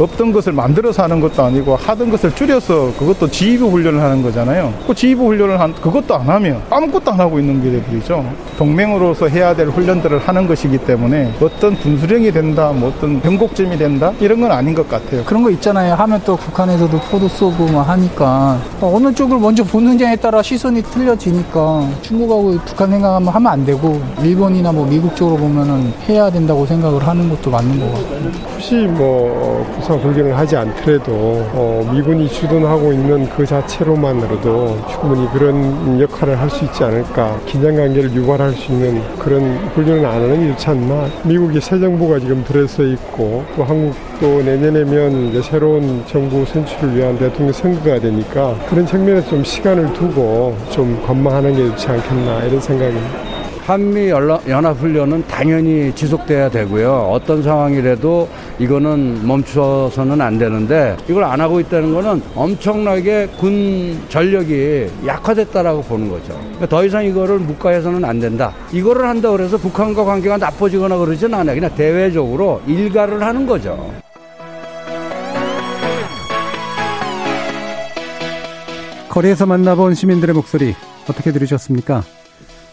없던 것을 만들어서 하는 것도 아니고 하던 것을 줄여서 그것도 지휘부 훈련을 하는 거잖아요. 그 지휘부 훈련을 한 그것도 안 하면 아무것도 안 하고 있는 게 되버리죠. 동맹으로서 해야 될 훈련들을 하는 것이기 때문에 어떤 분수령이 된다, 뭐 어떤 변곡점이 된다 이런 건 아닌 것 같아요. 그런 거 있잖아요. 하면 또 북한에서도 포도 쏘고 막 하니까 어느 쪽을 먼저 보느냐에 따라 시선이 틀려지니까 중국하고 북한 생각하면 하면 안 되고 일본이나 뭐 미국 쪽으로 보면은 해야 된다고 생각을 하는 것도 맞는 것 같고. 혹시 뭐 부산 훈련을 하지 않더라도 어, 미군이 주둔하고 있는 그 자체로만으로도 충분히 그런 역할을 할 수 있지 않을까 긴장 관계를 유발할 수 있는 그런 훈련을 안 하는 게 좋지 않나 미국이 새 정부가 지금 들어서 있고 또 한국도 내년에면 이제 새로운 정부 선출을 위한 대통령 선거가 되니까 그런 측면에서 좀 시간을 두고 좀 관망하는 게 좋지 않겠나 이런 생각입니다. 한미 연합훈련은 당연히 지속돼야 되고요. 어떤 상황이라도 이거는 멈춰서는 안 되는데 이걸 안 하고 있다는 거는 엄청나게 군 전력이 약화됐다라고 보는 거죠. 그러니까 더 이상 이거를 묵과해서는 안 된다. 이거를 한다 그래서 북한과 관계가 나빠지거나 그러진 않아요. 그냥 대외적으로 일가를 하는 거죠. 거리에서 만나본 시민들의 목소리 어떻게 들으셨습니까?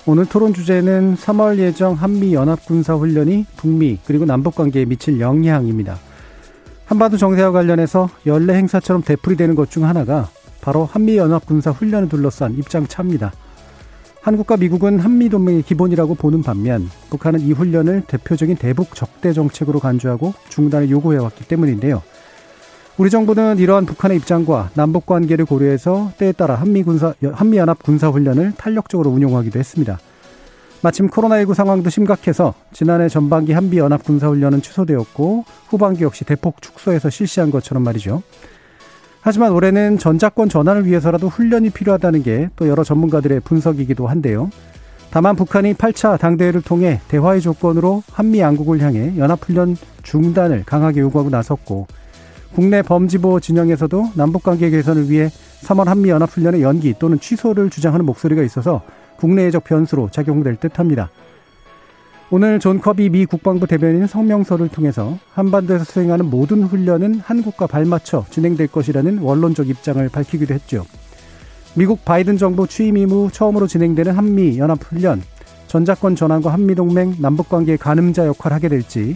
오늘 토론 주제는 3월 예정 한미 연합군사훈련이 북미 그리고 남북 관계에 미칠 영향입니다. 한반도 정세와 관련해서 연례 행사처럼 되풀이되는 것 중 하나가 바로 한미 연합군사훈련을 둘러싼 입장 차입니다. 한국과 미국은 한미 동맹의 기본이라고 보는 반면 북한은 이 훈련을 대표적인 대북 적대 정책으로 간주하고 중단을 요구해왔기 때문인데요. 우리 정부는 이러한 북한의 입장과 남북 관계를 고려해서 때에 따라 한미 군사 한미 연합 군사 훈련을 탄력적으로 운용하기도 했습니다. 마침 코로나19 상황도 심각해서 지난해 전반기 한미 연합 군사 훈련은 취소되었고 후반기 역시 대폭 축소해서 실시한 것처럼 말이죠. 하지만 올해는 전자권 전환을 위해서라도 훈련이 필요하다는 게 또 여러 전문가들의 분석이기도 한데요. 다만 북한이 8차 당대회를 통해 대화의 조건으로 한미 양국을 향해 연합훈련 중단을 강하게 요구하고 나섰고 국내 범진보 진영에서도 남북관계 개선을 위해 3월 한미연합훈련의 연기 또는 취소를 주장하는 목소리가 있어서 국내외적 변수로 작용될 듯합니다. 오늘 존 커비 미 국방부 대변인 성명서를 통해서 한반도에서 수행하는 모든 훈련은 한국과 발맞춰 진행될 것이라는 원론적 입장을 밝히기도 했죠. 미국 바이든 정부 취임 이후 처음으로 진행되는 한미 연합 훈련, 전작권 전환과 한미동맹 남북관계의 가늠자 역할을 하게 될지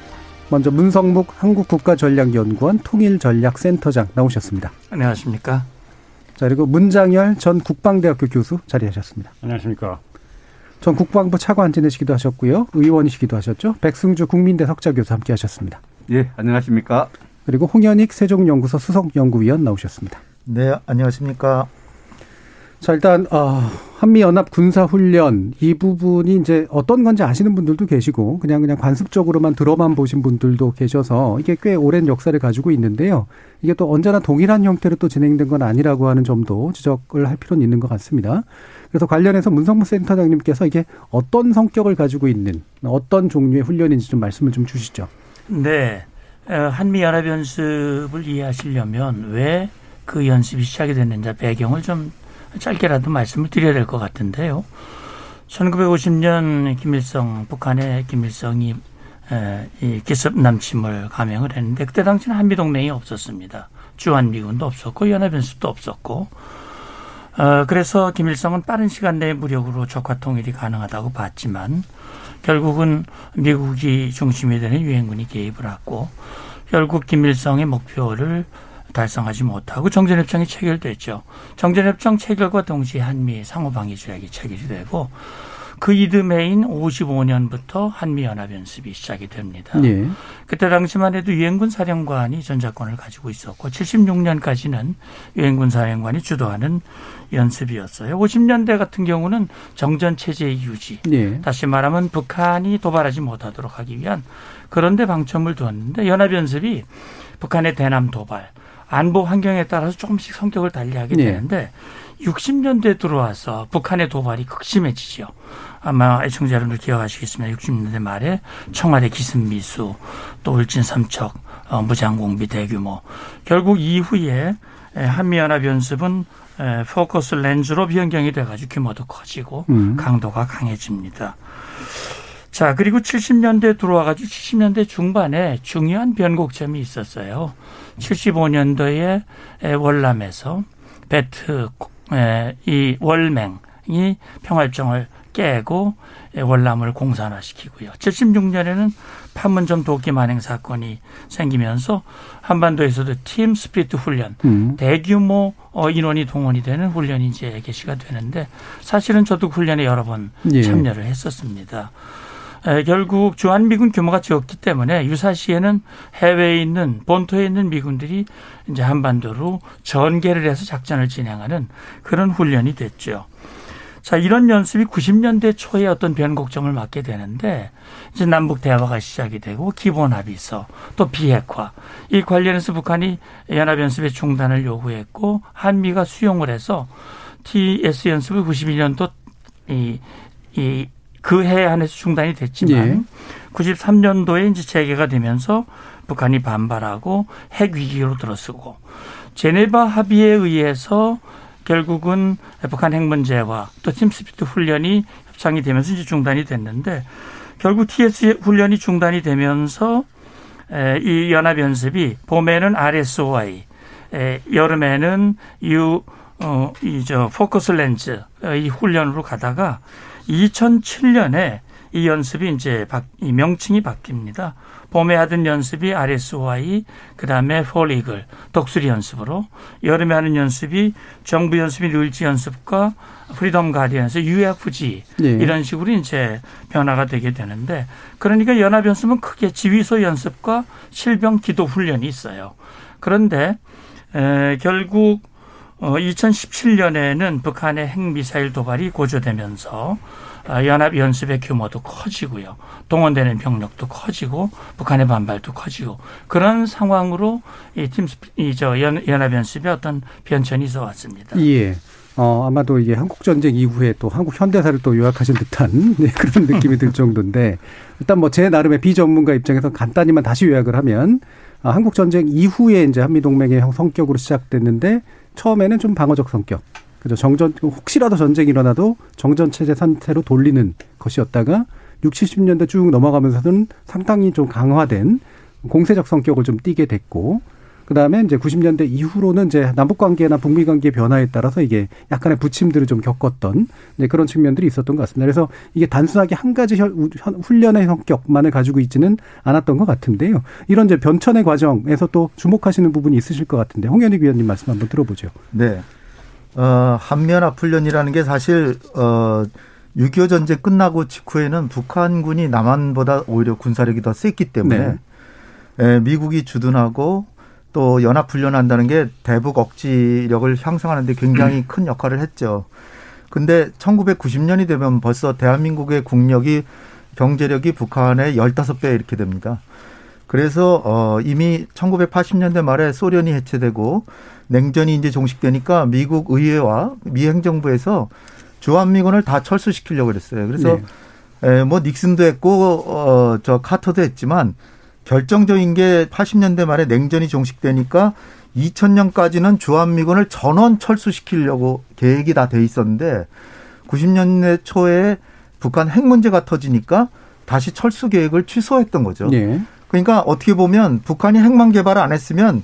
먼저 문성묵 한국국가전략연구원 통일전략센터장 나오셨습니다. 안녕하십니까. 자, 그리고 문장열 전 국방대학교 교수 자리하셨습니다. 안녕하십니까. 전 국방부 차관 지내시기도 하셨고요. 의원이시기도 하셨죠. 백승주 국민대 석좌 교수 함께 하셨습니다. 예, 안녕하십니까. 그리고 홍현익 세종연구소 수석연구위원 나오셨습니다. 네, 안녕하십니까. 자, 일단, 어, 한미연합 군사훈련, 이 부분이 이제 어떤 건지 아시는 분들도 계시고, 그냥 그냥 관습적으로만 들어만 보신 분들도 계셔서, 이게 꽤 오랜 역사를 가지고 있는데요. 이게 또 언제나 동일한 형태로 또 진행된 건 아니라고 하는 점도 지적을 할 필요는 있는 것 같습니다. 그래서 관련해서 문성무 센터장님께서 이게 어떤 성격을 가지고 있는, 어떤 종류의 훈련인지 좀 말씀을 좀 주시죠. 네. 한미연합연습을 이해하시려면 왜 그 연습이 시작이 됐는지 배경을 좀 짧게라도 말씀을 드려야 될 것 같은데요. 1950년 김일성 북한의 김일성이 이 기습 남침을 감행을 했는데 그때 당시는 한미 동맹이 없었습니다. 주한 미군도 없었고 연합연습도 없었고 어, 그래서 김일성은 빠른 시간 내에 무력으로 적화 통일이 가능하다고 봤지만 결국은 미국이 중심이 되는 유엔군이 개입을 하고 결국 김일성의 목표를 달성하지 못하고 정전협정이 체결됐죠. 정전협정 체결과 동시에 한미 상호방위 조약이 체결이 되고 그 이듬해인 55년부터 한미연합연습이 시작이 됩니다. 예. 그때 당시만 해도 유엔군 사령관이 전자권을 가지고 있었고 76년까지는 유엔군 사령관이 주도하는 연습이었어요. 50년대 같은 경우는 정전 체제의 유지. 예. 다시 말하면 북한이 도발하지 못하도록 하기 위한 그런데 방점을 두었는데 연합연습이 북한의 대남 도발, 안보 환경에 따라서 조금씩 성격을 달리하게 네. 되는데 60년대 들어와서 북한의 도발이 극심해지죠. 아마 애청자 여러분들 기억하시겠습니다. 60년대 말에 청와대 기습미수, 또 울진 삼척, 어, 무장공비 대규모. 결국 이후에 에, 한미연합연습은 에, 포커스 렌즈로 변경이 돼가지고 규모도 커지고 음. 강도가 강해집니다. 자, 그리고 70년대 들어와가지고 70년대 중반에 중요한 변곡점이 있었어요. 75년도에 월남에서 베트 에, 이 월맹이 평화협정을 깨고 에, 월남을 공산화시키고요. 76년에는 판문점 도끼 만행 사건이 생기면서 한반도에서도 Team Spirit 훈련, 음. 대규모 어, 인원이 동원이 되는 훈련이 이제 개시가 되는데 사실은 저도 훈련에 여러 번 예. 참여를 했었습니다. 에, 결국 주한미군 규모가 적기 때문에 유사시에는 해외에 있는 본토에 있는 미군들이 이제 한반도로 전개를 해서 작전을 진행하는 그런 훈련이 됐죠. 자, 이런 연습이 90년대 초에 어떤 변곡점을 맞게 되는데 이제 남북 대화가 시작이 되고 기본 합의서 또 비핵화 이 관련해서 북한이 연합 연습의 중단을 요구했고 한미가 수용을 해서 TS 연습을 91년도 이, 이, 그해 안에서 중단이 됐지만 예. 93년도에 이제 재개가 되면서 북한이 반발하고 핵 위기로 들어서고 제네바 합의에 의해서 결국은 북한 핵 문제와 또 팀스피트 훈련이 협상이 되면서 이제 중단이 됐는데 결국 TS 훈련이 중단이 되면서 에, 이 연합 연습이 봄에는 RSOI, 에, 여름에는 U 어, 을지 Focus Lens 어, 이 훈련으로 가다가 2007년에 이 연습이 이제 바, 이 명칭이 바뀝니다. 봄에 하던 연습이 RSOI, 그 다음에 Foal Eagle, 독수리 연습으로, 여름에 하는 연습이 정부 연습인 을지 연습과 Freedom Guardian에서 UFG 예. 이런 식으로 이제 변화가 되게 되는데 그러니까 연합 연습은 크게 지휘소 연습과 실병 기동 훈련이 있어요. 그런데 에, 결국 어, 2017년에는 북한의 핵미사일 도발이 고조되면서 아, 연합 연습의 규모도 커지고요. 동원되는 병력도 커지고 북한의 반발도 커지고 그런 상황으로 이팀 이저 연합 연습의 어떤 변천이 있어 왔습니다. 예. 어, 아마도 이게 한국 전쟁 이후에 또 한국 현대사를 또 요약하신 듯한 네, 그런 느낌이 들 정도인데 일단 뭐 제 나름의 비전문가 입장에서 간단히만 다시 요약을 하면 아, 한국 전쟁 이후에 이제 한미 동맹의 성격으로 시작됐는데 처음에는 좀 방어적 성격. 그죠. 정전 혹시라도 전쟁이 일어나도 정전 체제 상태로 돌리는 것이었다가 60, 70년대 쭉 넘어가면서는 상당히 좀 강화된 공세적 성격을 좀 띠게 됐고 그다음에 이제 90년대 이후로는 이제 남북 관계나 북미 관계 변화에 따라서 이게 약간의 부침들을 좀 겪었던 이제 그런 측면들이 있었던 것 같습니다. 그래서 이게 단순하게 한 가지 현- 훈련의 성격만을 가지고 있지는 않았던 것 같은데요. 이런 이제 변천의 과정에서 또 주목하시는 부분이 있으실 것 같은데 홍현익 위원님 말씀 한번 들어보죠. 네. 어, 한미연합 훈련이라는 게 사실 어, 6.25 전쟁 끝나고 직후에는 북한군이 남한보다 오히려 군사력이 더 셌기 때문에 에, 미국이 주둔하고 또 연합 훈련한다는 게 대북 억지력을 향상하는 데 굉장히 큰 역할을 했죠. 근데 1990년이 되면 벌써 대한민국의 국력이 경제력이 북한의 15배 이렇게 됩니다. 그래서 어 이미 1980년대 말에 소련이 해체되고 냉전이 이제 종식되니까 미국 의회와 미 행정부에서 주한미군을 다 철수시키려고 그랬어요. 그래서 에, 뭐 닉슨도 했고 어저 카터도 했지만 결정적인 게 80년대 말에 냉전이 종식되니까 2000년까지는 주한미군을 전원 철수시키려고 계획이 다 돼 있었는데 90년대 초에 북한 핵 문제가 터지니까 다시 철수 계획을 취소했던 거죠. 예. 그러니까 어떻게 보면 북한이 핵만 개발을 안 했으면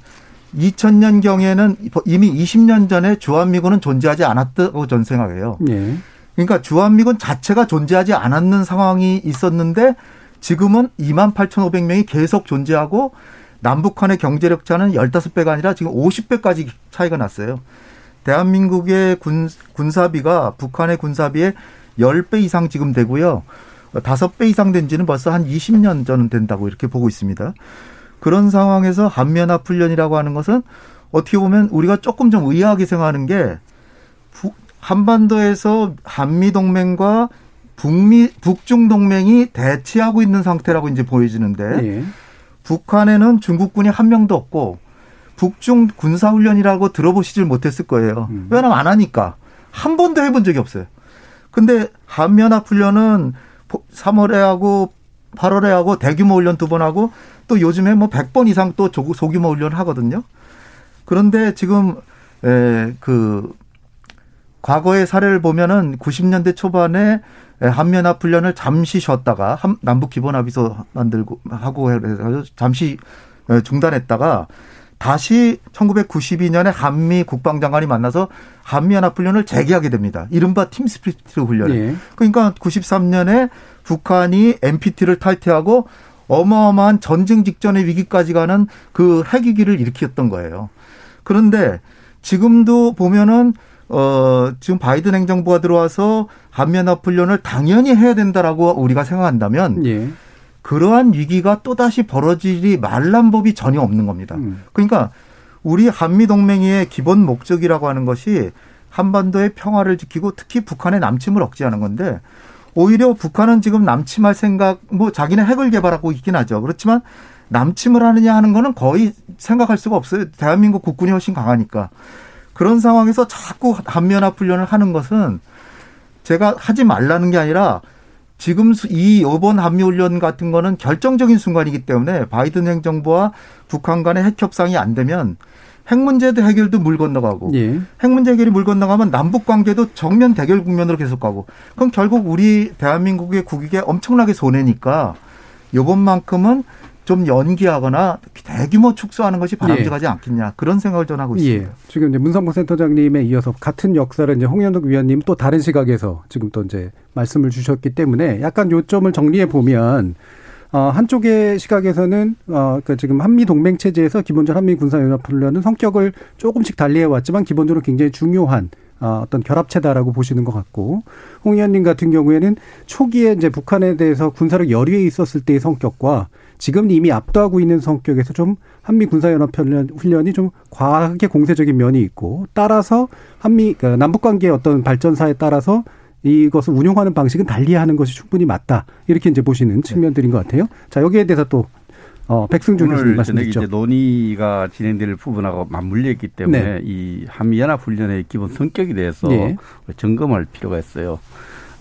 2000년 경에는 이미 20년 전에 주한미군은 존재하지 않았다고 전 생각해요. 예. 그러니까 주한미군 자체가 존재하지 않았는 상황이 있었는데 지금은 2만 8,500명이 계속 존재하고 남북한의 경제력 차는 15배가 아니라 지금 50배까지 차이가 났어요. 대한민국의 군, 군사비가 북한의 군사비의 10배 이상 지금 되고요. 5배 이상 된 지는 벌써 한 20년 전 된다고 이렇게 보고 있습니다. 그런 상황에서 한미연합 훈련이라고 하는 것은 어떻게 보면 우리가 조금 좀 의아하게 생각하는 게 한반도에서 한미 동맹과 북미 북중 동맹이 대치하고 있는 상태라고 이제 보여지는데 예. 북한에는 중국군이 한 명도 없고 북중 군사 훈련이라고 들어보시질 못했을 거예요. 음. 왜냐면 안 하니까 한 번도 해본 적이 없어요. 근데 한미연합 훈련은 3월에 하고 8월에 하고 대규모 훈련 두 번 하고 또 요즘에 뭐 100번 이상 또 소규모 훈련 하거든요. 그런데 지금 에그 과거의 사례를 보면은 90년대 초반에 한미연합 훈련을 잠시 쉬었다가 남북 기본 합의서 만들고 하고 해서 잠시 중단했다가 다시 1992년에 한미 국방장관이 만나서 한미연합 훈련을 재개하게 됩니다. 이른바 팀스피트 훈련. 네. 그러니까 93년에 북한이 NPT를 탈퇴하고 어마어마한 전쟁 직전의 위기까지 가는 그 핵위기를 일으켰던 거예요. 그런데 지금도 보면은 어 지금 바이든 행정부가 들어와서 한미연합 훈련을 당연히 해야 된다라고 우리가 생각한다면 예. 그러한 위기가 또다시 벌어지리 말란 법이 전혀 없는 겁니다. 음. 그러니까 우리 한미 동맹의 기본 목적이라고 하는 것이 한반도의 평화를 지키고 특히 북한의 남침을 억제하는 건데 오히려 북한은 지금 남침할 생각 뭐 자기네 핵을 개발하고 있긴 하죠. 그렇지만 남침을 하느냐 하는 거는 거의 생각할 수가 없어요. 대한민국 국군이 훨씬 강하니까. 그런 상황에서 자꾸 한미연합 훈련을 하는 것은 제가 하지 말라는 게 아니라 지금 이 이번 한미훈련 같은 거는 결정적인 순간이기 때문에 바이든 행정부와 북한 간의 핵 협상이 안 되면 핵 문제도 해결도 물 건너가고 예. 핵 문제 해결이 물 건너가면 남북 관계도 정면 대결 국면으로 계속 가고 그럼 결국 우리 대한민국의 국익에 엄청나게 손해니까 요번만큼은 좀 연기하거나 대규모 축소하는 것이 바람직하지 예. 않겠냐 그런 생각을 전하고 있습니다. 예. 지금 이제 문성복 센터장님에 이어서 같은 역사를 이제 홍현덕 위원님 또 다른 시각에서 지금 또 이제 말씀을 주셨기 때문에 약간 요점을 정리해 보면 어, 한쪽의 시각에서는 어, 그 지금 한미 동맹 체제에서 기본적으로 한미 군사 연합 훈련은 성격을 조금씩 달리해 왔지만 기본적으로 굉장히 중요한 어, 어떤 결합체다라고 보시는 것 같고 홍 의원님 같은 경우에는 초기에 이제 북한에 대해서 군사력 열의에 있었을 때의 성격과 지금 이미 압도하고 있는 성격에서 좀 한미 군사연합 훈련이 좀 과하게 공세적인 면이 있고 따라서 한미 그러니까 남북 관계의 어떤 발전사에 따라서 이것을 운용하는 방식은 달리하는 것이 충분히 맞다 이렇게 이제 보시는 측면들인 것 같아요. 자 여기에 대해서 또 어, 백승준 교수님 말씀 주시죠. 이제 논의가 진행될 부분하고 맞물려 있기 때문에 네. 이 한미 연합 훈련의 기본 성격에 대해서 네. 점검할 필요가 있어요.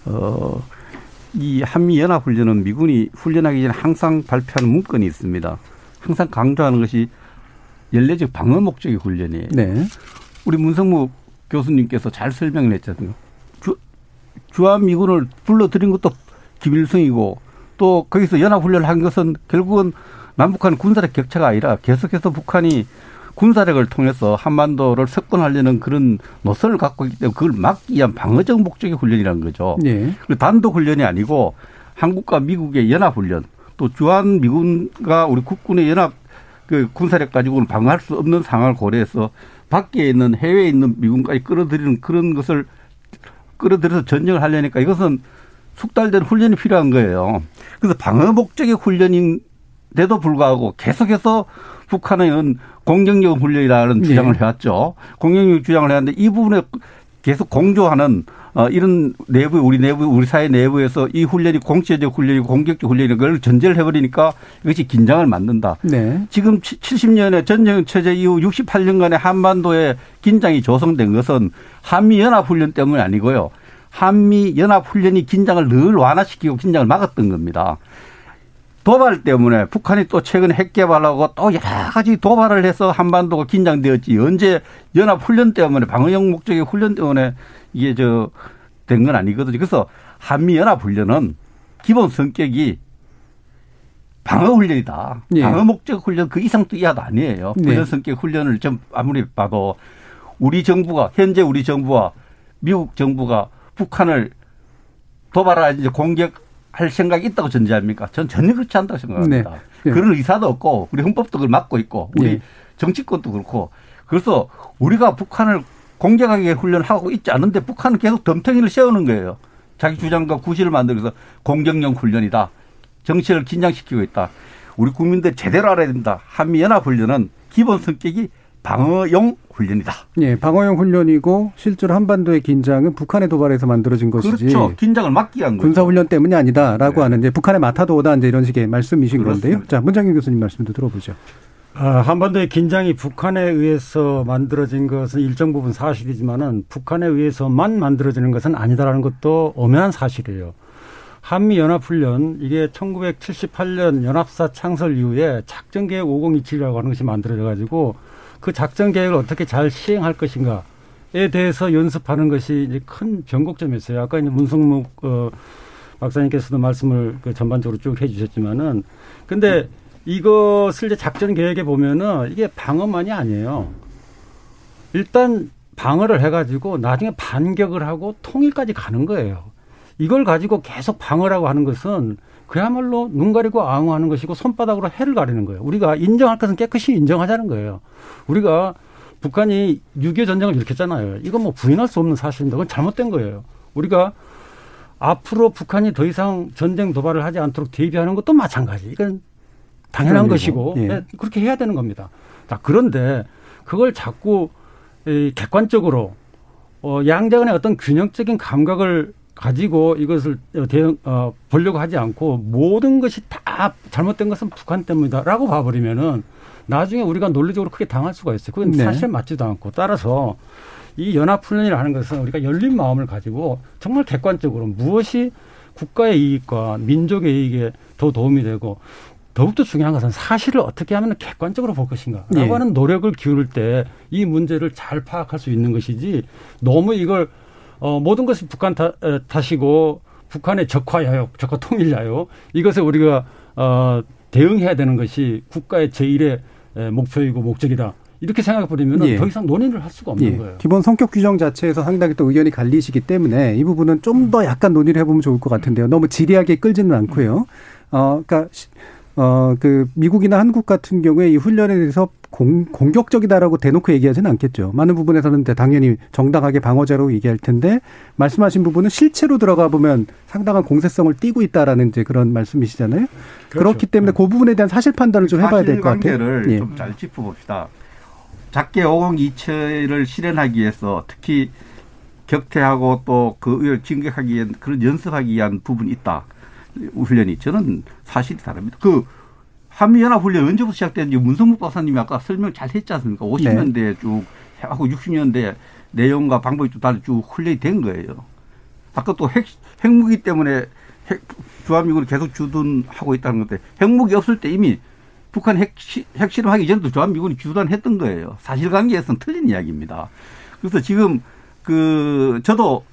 어, 이 한미 연합 훈련은 미군이 훈련하기 전에 항상 발표하는 문건이 있습니다. 항상 강조하는 것이 연례적 방어 목적의 훈련이에요. 네. 우리 문성무 교수님께서 잘 설명을 했잖아요. 주, 주한 미군을 불러들인 것도 김일성이고 또 거기서 연합 훈련을 한 것은 결국은 남북한 군사력 격차가 아니라 계속해서 북한이 군사력을 통해서 한반도를 석권하려는 그런 노선을 갖고 있기 때문에 그걸 막기 위한 방어적 목적의 훈련이라는 거죠. 네. 그리고 단독 훈련이 아니고 한국과 미국의 연합 훈련 또 주한 미군과 우리 국군의 연합 그 군사력 가지고는 방어할 수 없는 상황을 고려해서 밖에 있는 해외에 있는 미군까지 끌어들이는 그런 것을 끌어들여서 전쟁을 하려니까 이것은 숙달된 훈련이 필요한 거예요. 그래서 방어 목적의 훈련인데도 불구하고 계속해서 북한은 공격력 훈련이라는 네. 주장을 해왔죠. 공격력 주장을 해왔는데 이 부분에 계속 공조하는 어, 이런 내부, 우리 내부, 우리 사회 내부에서 이 훈련이 공체적 훈련이고 공격적 훈련인 걸 전제를 해버리니까 이것이 긴장을 만든다. 네. 지금 70년의 전쟁 체제 이후 68년간의 한반도에 긴장이 조성된 것은 한미 연합 훈련 때문이 아니고요. 한미 연합 훈련이 긴장을 늘 완화시키고 긴장을 막았던 겁니다. 도발 때문에 북한이 또 최근에 핵 개발하고 또 여러 가지 도발을 해서 한반도가 긴장되었지. 언제 연합 훈련 때문에 방어용 목적의 훈련 때문에 이게 저 된 건 아니거든요. 그래서 한미 연합 훈련은 기본 성격이 방어 훈련이다. 예. 방어 목적 훈련 그 이상 도 이하도 아니에요. 네. 훈련 성격 훈련을 좀 아무리 봐도 우리 정부가 현재 우리 정부와 미국 정부가 북한을 도발하 이제 공격 할 생각이 있다고 전제합니까? 전 전혀 그렇지 않다고 생각합니다. 네. 네. 그런 의사도 없고 우리 헌법도 그걸 막고 있고 우리 네. 정치권도 그렇고 그래서 우리가 북한을 공격하게 훈련하고 있지 않은데 북한은 계속 덤탱이를 세우는 거예요. 자기 주장과 구실을 만들어서 공격용 훈련이다. 정치를 긴장시키고 있다. 우리 국민들 제대로 알아야 된다. 한미연합훈련은 기본 성격이 방어용 훈련이다. 예, 방어용 훈련이고 실제로 한반도의 긴장은 북한의 도발에서 만들어진 것이지. 그렇죠. 긴장을 막기 위한. 군사 훈련 때문이 아니다라고 네. 하는 이제 북한의 마타도다 이제 이런 식의 말씀이신 그렇습니다. 건데요. 자, 문장균 교수님 말씀도 들어보죠. 아, 한반도의 긴장이 북한에 의해서 만들어진 것은 일정 부분 사실이지만은 북한에 의해서만 만들어지는 것은 아니다라는 것도 엄연한 사실이에요. 한미 연합훈련 이게 1978년 연합사 창설 이후에 작전계획 5027이라고 하는 것이 만들어져 가지고 그 작전 계획을 어떻게 잘 시행할 것인가에 대해서 연습하는 것이 이제 큰 변곡점이었어요. 아까 이제 문성묵 어, 박사님께서도 말씀을 그 전반적으로 쭉 해주셨지만은 근데 이것을 이제 작전 계획에 보면은 이게 방어만이 아니에요. 일단 방어를 해가지고 나중에 반격을 하고 통일까지 가는 거예요. 이걸 가지고 계속 방어라고 하는 것은 그야말로 눈 가리고 앙호하는 것이고 손바닥으로 해를 가리는 거예요. 우리가 인정할 것은 깨끗이 인정하자는 거예요. 우리가 북한이 6.25 전쟁을 일으켰잖아요. 이건 뭐 부인할 수 없는 사실입니다. 그건 잘못된 거예요. 우리가 앞으로 북한이 더 이상 전쟁 도발을 하지 않도록 대비하는 것도 마찬가지. 이건 당연한. 것이고 예. 예, 그렇게 해야 되는 겁니다. 자, 그런데 그걸 자꾸 이 객관적으로 어, 양자간의 어떤 균형적인 감각을 가지고 이것을 대응 어, 보려고 하지 않고 모든 것이 다 잘못된 것은 북한 때문이다라고 봐버리면은 나중에 우리가 논리적으로 크게 당할 수가 있어요. 그건 네. 사실 맞지도 않고 따라서 이 연합훈련이라는 것은 우리가 열린 마음을 가지고 정말 객관적으로 무엇이 국가의 이익과 민족의 이익에 더 도움이 되고 더욱더 중요한 것은 사실을 어떻게 하면 객관적으로 볼 것인가라고 예. 하는 노력을 기울일 때 이 문제를 잘 파악할 수 있는 것이지 너무 이걸 어, 모든 것이 북한 탓, 에, 탓이고 북한의 적화야요, 적화 통일야요. 이것에 우리가 어, 대응해야 되는 것이 국가의 제1의 에, 목표이고 목적이다. 이렇게 생각해 버리면 예. 더 이상 논의를 할 수가 없는 예. 거예요. 기본 성격 규정 자체에서 상당히 또 의견이 갈리시기 때문에 이 부분은 좀 더 약간 논의를 해보면 좋을 것 같은데요. 너무 지리하게 끌지는 않고요. 어, 그러니까 시- 어, 그 미국이나 한국 같은 경우에 이 훈련에 대해서 공, 공격적이다라고 대놓고 얘기하지는 않겠죠. 많은 부분에서는 당연히 정당하게 방어자로 얘기할 텐데 말씀하신 부분은 실체로 들어가 보면 상당한 공세성을 띠고 있다라는 이제 그런 말씀이시잖아요. 그렇기 때문에 그 부분에 대한 사실 판단을 좀 해봐야 될 것 같아요. 사실관계를 예. 좀잘 짚어봅시다. 작게 502체를 실현하기 위해서 특히 격퇴하고 또그 진격하기 위한 그런 연습하기 위한 부분이 있다. 훈련이 저는 사실이 다릅니다. 그 한미연합훈련 언제부터 시작됐는지 문성묵 박사님이 아까 설명 잘 했지 않습니까? 50년대에 쭉 하고 60년대 내용과 방법이 좀 다르게 쭉 훈련이 된 거예요. 아까 또 핵, 핵무기 때문에 핵, 주한미군을 계속 주둔하고 있다는 건데 핵무기 없을 때 이미 북한 핵, 시- 핵실험하기 전에도 주한미군이 주둔했던 거예요. 사실관계에서는 틀린 이야기입니다. 그래서 지금 그 저도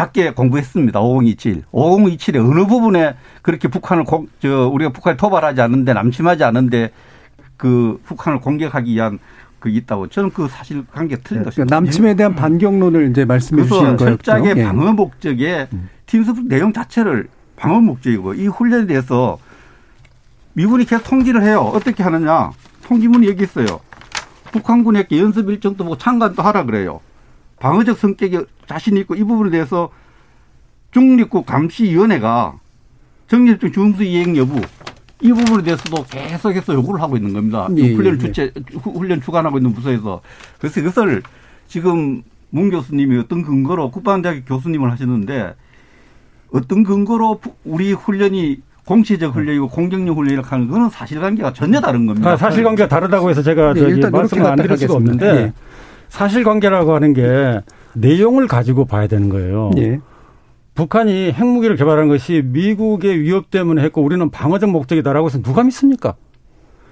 작게 공부했습니다. 5027. 5027의 어느 부분에 그렇게 북한을 공, 저 우리가 북한에 토발하지 않는데 남침하지 않는데 그 북한을 공격하기 위한 그 있다고 저는 그 사실 관계 틀린다고 그러니까 생각합니다. 남침에 대한 반격론을 이제 말씀해 주시는 거였죠. 철저하게 예. 방어 목적의 팀스프 내용 자체를 방어 목적이고 이 훈련에 대해서 미군이 계속 통지를 해요. 어떻게 하느냐? 통지문이 여기 있어요. 북한군에게 연습 일정도 보고 참관도 하라 그래요. 방어적 성격이 자신 있고 이 부분에 대해서 중립국 감시위원회가 정립적 중수 이행 여부 이 부분에 대해서도 계속해서 요구를 하고 있는 겁니다. 예, 훈련 예, 주체 후- 훈련 주관하고 있는 부서에서 그래서 이것을 지금 문 교수님이 어떤 근거로 국방대학 교수님을 하시는데 어떤 근거로 부- 우리 훈련이 공시적 훈련이고 공격용 훈련이라고 하는 그거는 사실관계가 전혀 다른 겁니다. 아, 사실관계가 다르다고 해서 제가 네, 저기 일단 이렇게 말씀을 안 드릴 수가. 없는데 예. 사실관계라고 하는 게 내용을 가지고 봐야 되는 거예요. 예. 북한이 핵무기를 개발한 것이 미국의 위협 때문에 했고 우리는 방어적 목적이다라고 해서 누가 믿습니까?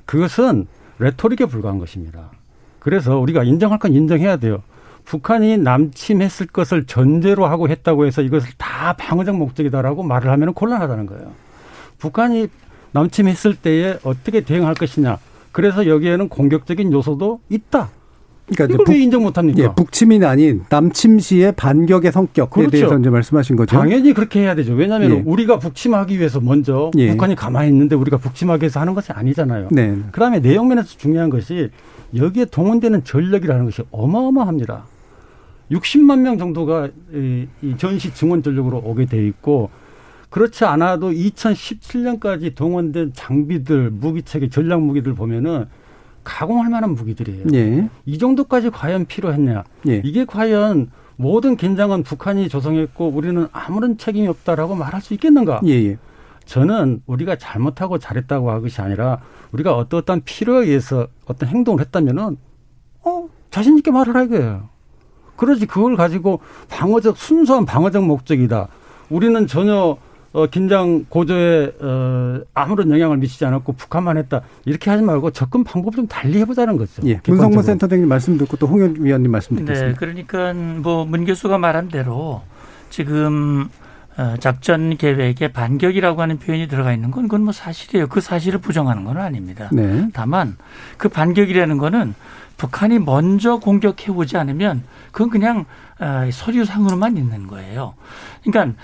그것은 레토릭에 불과한 것입니다. 그래서 우리가 인정할 건 인정해야 돼요. 북한이 남침했을 것을 전제로 하고 했다고 해서 이것을 다 방어적 목적이다라고 말을 하면 곤란하다는 거예요. 북한이 남침했을 때에 어떻게 대응할 것이냐. 그래서 여기에는 공격적인 요소도 있다. 그러니까 이걸 북, 왜 인정 못합니까? 예, 북침이 아닌 남침 시의 반격의 성격에 그렇죠. 대해서 이제 말씀하신 거죠. 당연히 그렇게 해야 되죠. 왜냐하면 예. 우리가 북침하기 위해서 먼저 예. 북한이 가만히 있는데 우리가 북침하기 위해서 하는 것이 아니잖아요. 네. 그다음에 내용면에서 중요한 것이 여기에 동원되는 전력이라는 것이 어마어마합니다. 60만 명 정도가 이 전시 증원 전력으로 오게 돼 있고 그렇지 않아도 2017년까지 동원된 장비들, 무기체계, 전략 무기들 보면은 가공할 만한 무기들이에요. 예. 이 정도까지 과연 필요했냐? 예. 이게 과연 모든 긴장은 북한이 조성했고 우리는 아무런 책임이 없다라고 말할 수 있겠는가? 예예. 예. 저는 우리가 잘못하고 잘했다고 할 것이 아니라 우리가 어떠한 필요에 의해서 어떤 행동을 했다면은 어 자신 있게 말을 하게요. 그러지 그걸 가지고 방어적 순수한 방어적 목적이다. 우리는 전혀 어, 긴장 고조에 어, 아무런 영향을 미치지 않았고 북한만 했다 이렇게 하지 말고 접근 방법 좀 달리 해보자는 거죠. 예. 문성문 센터장님 말씀 듣고 또 홍현 위원님 말씀 듣겠습니다. 네, 그러니까 뭐 문 교수가 말한 대로 지금 어, 작전 계획에 반격이라고 하는 표현이 들어가 있는 건 그건 뭐 사실이에요. 그 사실을 부정하는 건 아닙니다. 네. 다만 그 반격이라는 거는 북한이 먼저 공격해 오지 않으면 그건 그냥 어, 서류상으로만 있는 거예요. 그러니까